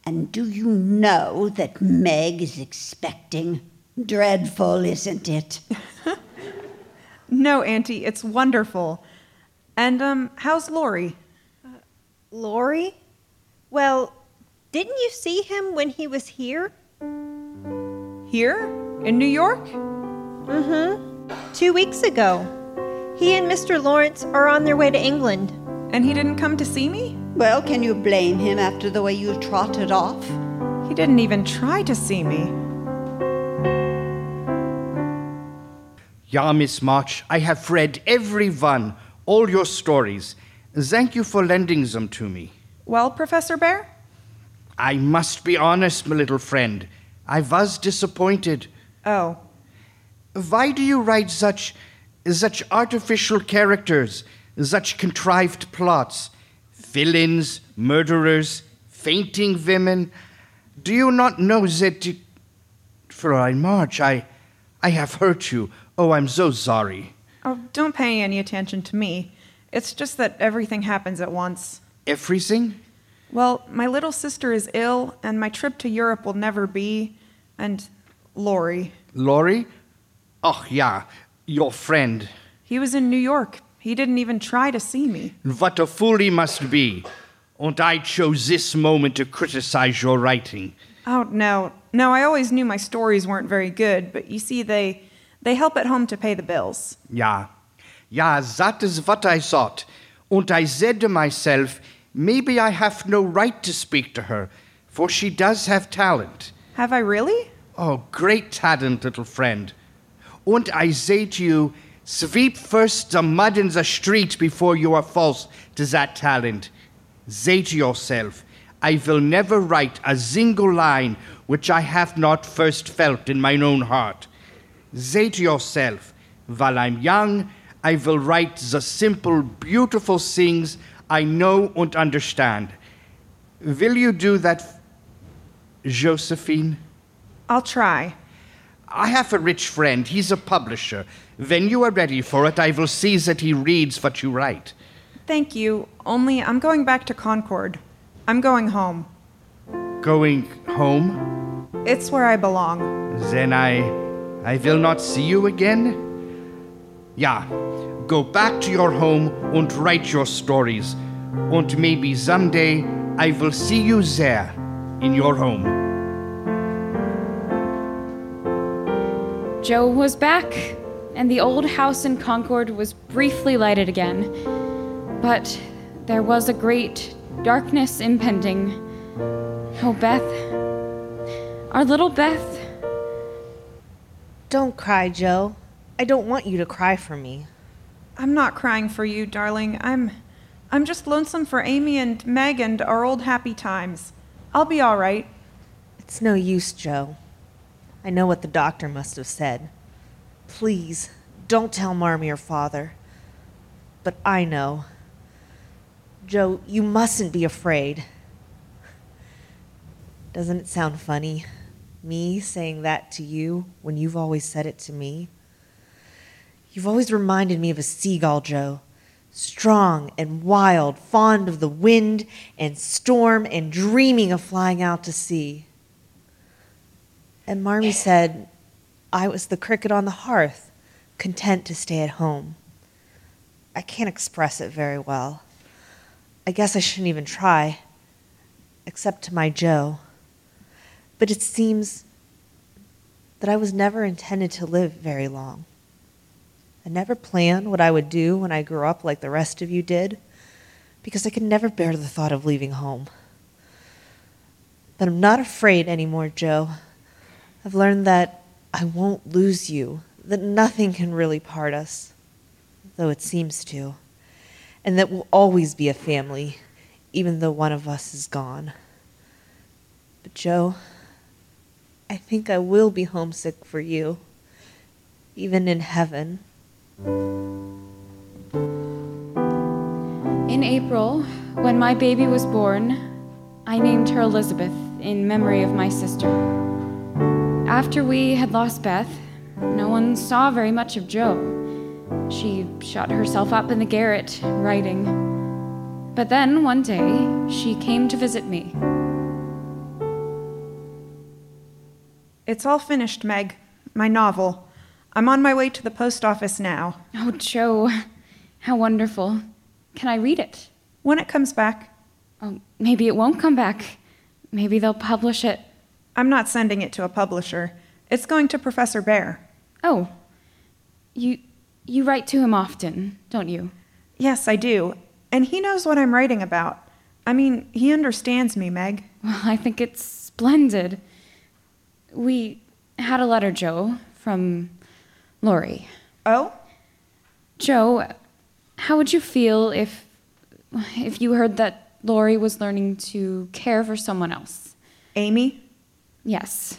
And do you know that Meg is expecting? Dreadful, isn't it? No, Auntie, it's wonderful. And, um, how's Laurie? Laurie? Well, didn't you see him when he was here? Here? In New York? Mm hmm. Two weeks ago. He and Mr. Laurence are on their way to England. And he didn't come to see me? Well, can you blame him after the way you trotted off? He didn't even try to see me. Ja, Miss March, I have read every one, all your stories. Thank you for lending them to me. Well, Professor Bhaer? I must be honest, my little friend. I was disappointed. Oh. Why do you write such such artificial characters, such contrived plots? Villains, murderers, fainting women. Do you not know that. Fräulein March, I I have hurt you. Oh, I'm so sorry. Oh, don't pay any attention to me. It's just that everything happens at once. Everything? Well, my little sister is ill, and my trip to Europe will never be. And Lori. Laurie? Oh, yeah, your friend. He was in New York. He didn't even try to see me. What a fool he must be. And I chose this moment to criticize your writing. Oh, no. No, I always knew my stories weren't very good, but you see, they. they help at home to pay the bills. Yeah. Yeah, that is what I thought. And I said to myself, maybe I have no right to speak to her, for she does have talent. Have I really? Oh, great talent, little friend. And I say to you, sweep first the mud in the street before you are false to that talent. Say to yourself, I will never write a single line which I have not first felt in mine own heart. Say to yourself, while I'm young, I will write the simple, beautiful things I know and understand. Will you do that, Josephine? I'll try. I have a rich friend. He's a publisher. When you are ready for it, I will see that he reads what you write. Thank you. Only I'm going back to Concord. I'm going home. Going home? It's where I belong. Then I. I will not see you again? Yeah. Go back to your home and write your stories. And maybe someday I will see you there, in your home. Jo was back, and the old house in Concord was briefly lighted again. But there was a great darkness impending. Oh, Beth. Our little Beth. Don't cry, Jo. I don't want you to cry for me. I'm not crying for you, darling. I'm I'm just lonesome for Amy and Meg and our old happy times. I'll be all right. It's no use, Jo. I know what the doctor must have said. Please, don't tell Marmee or father. But I know. Jo, you mustn't be afraid. Doesn't it sound funny? Me saying that to you when you've always said it to me? You've always reminded me of a seagull, Jo. Strong and wild, fond of the wind and storm, and dreaming of flying out to sea. And Marmee said I was the cricket on the hearth, content to stay at home. I can't express it very well. I guess I shouldn't even try, except to my Jo. But it seems that I was never intended to live very long. I never planned what I would do when I grew up like the rest of you did, because I could never bear the thought of leaving home. But I'm not afraid anymore, Jo. I've learned that I won't lose you, that nothing can really part us, though it seems to, and that we'll always be a family, even though one of us is gone. But, Jo, I think I will be homesick for you, even in heaven. In April, when my baby was born, I named her Elizabeth in memory of my sister. After we had lost Beth, no one saw very much of Jo. She shut herself up in the garret, writing. But then, one day, she came to visit me. It's all finished, Meg. My novel. I'm on my way to the post office now. Oh, Jo, how wonderful. Can I read it? When it comes back. Oh, maybe it won't come back. Maybe they'll publish it. I'm not sending it to a publisher. It's going to Professor Bhaer. Oh. You you write to him often, don't you? Yes, I do. And he knows what I'm writing about. I mean, he understands me, Meg. Well, I think it's splendid. We had a letter, Jo, from Laurie. Oh? Jo, how would you feel if if you heard that Laurie was learning to care for someone else? Amy? Yes.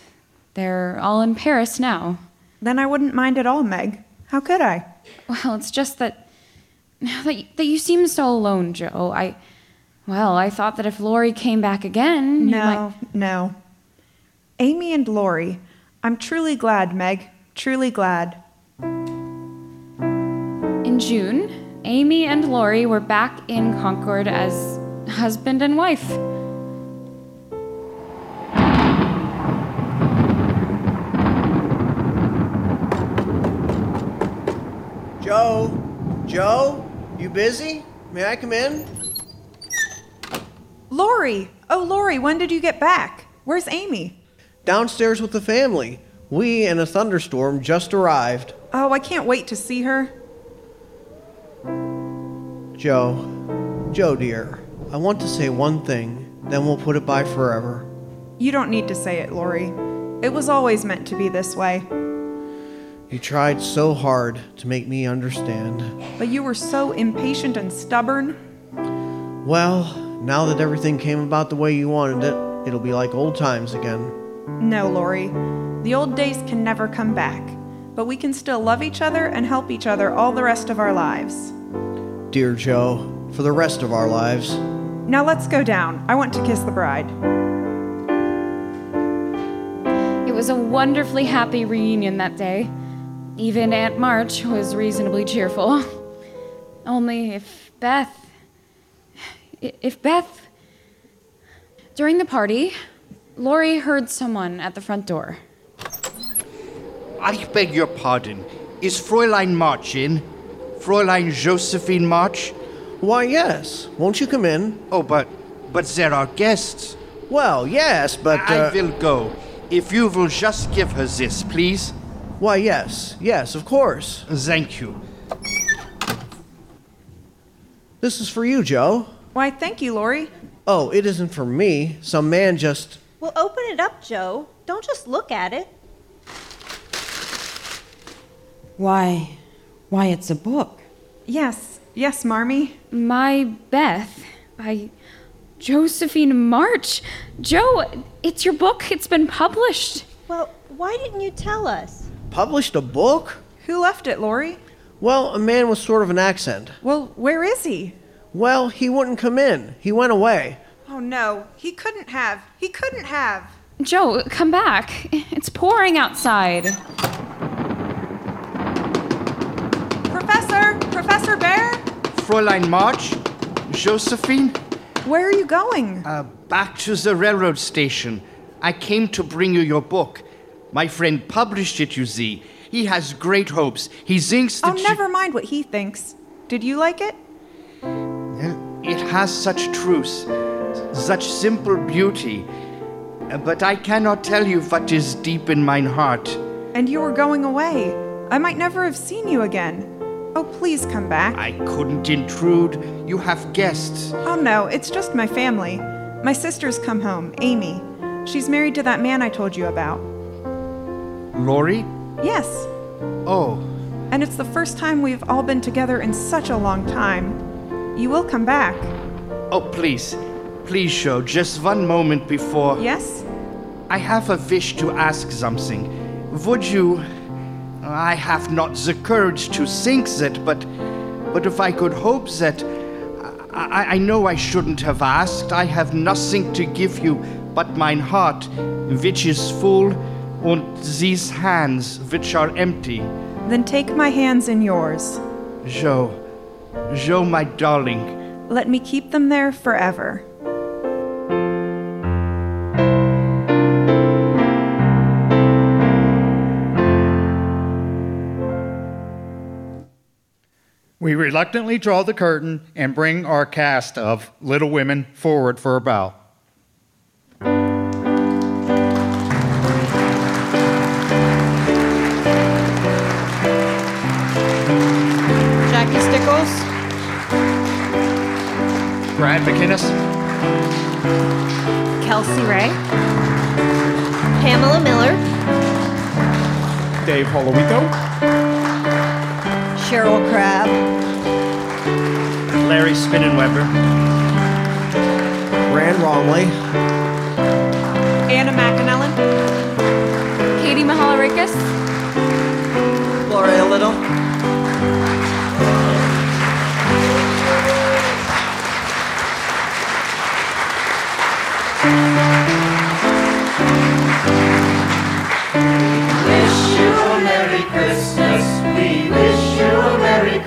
They're all in Paris now. Then I wouldn't mind at all, Meg. How could I? Well, it's just that now that you, that you seem so alone, Jo. I well, I thought that if Laurie came back again, you No, might- no. Amy and Laurie. I'm truly glad, Meg. Truly glad. In June, Amy and Laurie were back in Concord as husband and wife. Jo? Jo? You busy? May I come in? Laurie! Oh, Laurie, when did you get back? Where's Amy? Downstairs with the family. We and a thunderstorm just arrived. Oh, I can't wait to see her. Jo, Jo dear, I want to say one thing, then we'll put it by forever. You don't need to say it, Laurie. It was always meant to be this way. You tried so hard to make me understand. But you were so impatient and stubborn. Well, now that everything came about the way you wanted it, it'll be like old times again. No, Laurie. The old days can never come back. But we can still love each other and help each other all the rest of our lives. Dear Jo, for the rest of our lives. Now let's go down. I want to kiss the bride. It was a wonderfully happy reunion that day. Even Aunt March was reasonably cheerful. Only if Beth. If Beth. During the party, Laurie heard someone at the front door. I beg your pardon. Is Fräulein March in? Fräulein Josephine March? Why, yes. Won't you come in? Oh, but but there are guests. Well, yes, but. I uh, will go. If you will just give her this, please. Why, yes. Yes, of course. Thank you. This is for you, Jo. Why, thank you, Laurie. Oh, it isn't for me. Some man just. Well, open it up, Jo. Don't just look at it. Why, why, it's a book. Yes, yes, Marmee. My Beth by Josephine March. Jo, it's your book. It's been published. Well, why didn't you tell us? Published a book? Who left it, Laurie? Well, a man with sort of an accent. Well, where is he? Well, he wouldn't come in. He went away. Oh no, he couldn't have. He couldn't have. Jo, come back. It's pouring outside. Professor! Professor Bhaer? Fräulein March? Josephine? Where are you going? Uh, back to the railroad station. I came to bring you your book. My friend published it, you see. He has great hopes. He thinks Oh, that you- never mind what he thinks. Did you like it? It has such truth, such simple beauty. Uh, But I cannot tell you what is deep in mine heart. And you were going away. I might never have seen you again. Oh, please come back. I couldn't intrude. You have guests. Oh no, it's just my family. My sister's come home, Amy. She's married to that man I told you about. Laurie? Yes, Oh, and it's the first time we've all been together in such a long time. You will come back. oh, please. Please show just one moment before. Yes? I have a wish to ask something. Would you. I have not the courage to think that, but. But if I could hope that. I, I know I shouldn't have asked. I have nothing to give you but mine heart, which is full, and these hands, which are empty. Then take my hands in yours. Jo. Jo, my darling. Let me keep them there forever. We reluctantly draw the curtain and bring our cast of Little Women forward for a bow. Brad McInnes, Kelsey Ray, Pamela Miller, Dave Holowico, Cheryl Crabb, Larry Spinnenweber. Rand Romley, Anna McAnellen, Katie Mahalarikis, Gloria Little.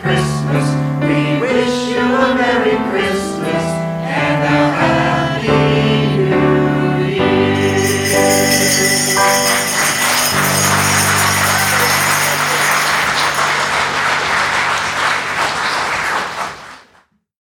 Christmas. We wish you a Merry Christmas.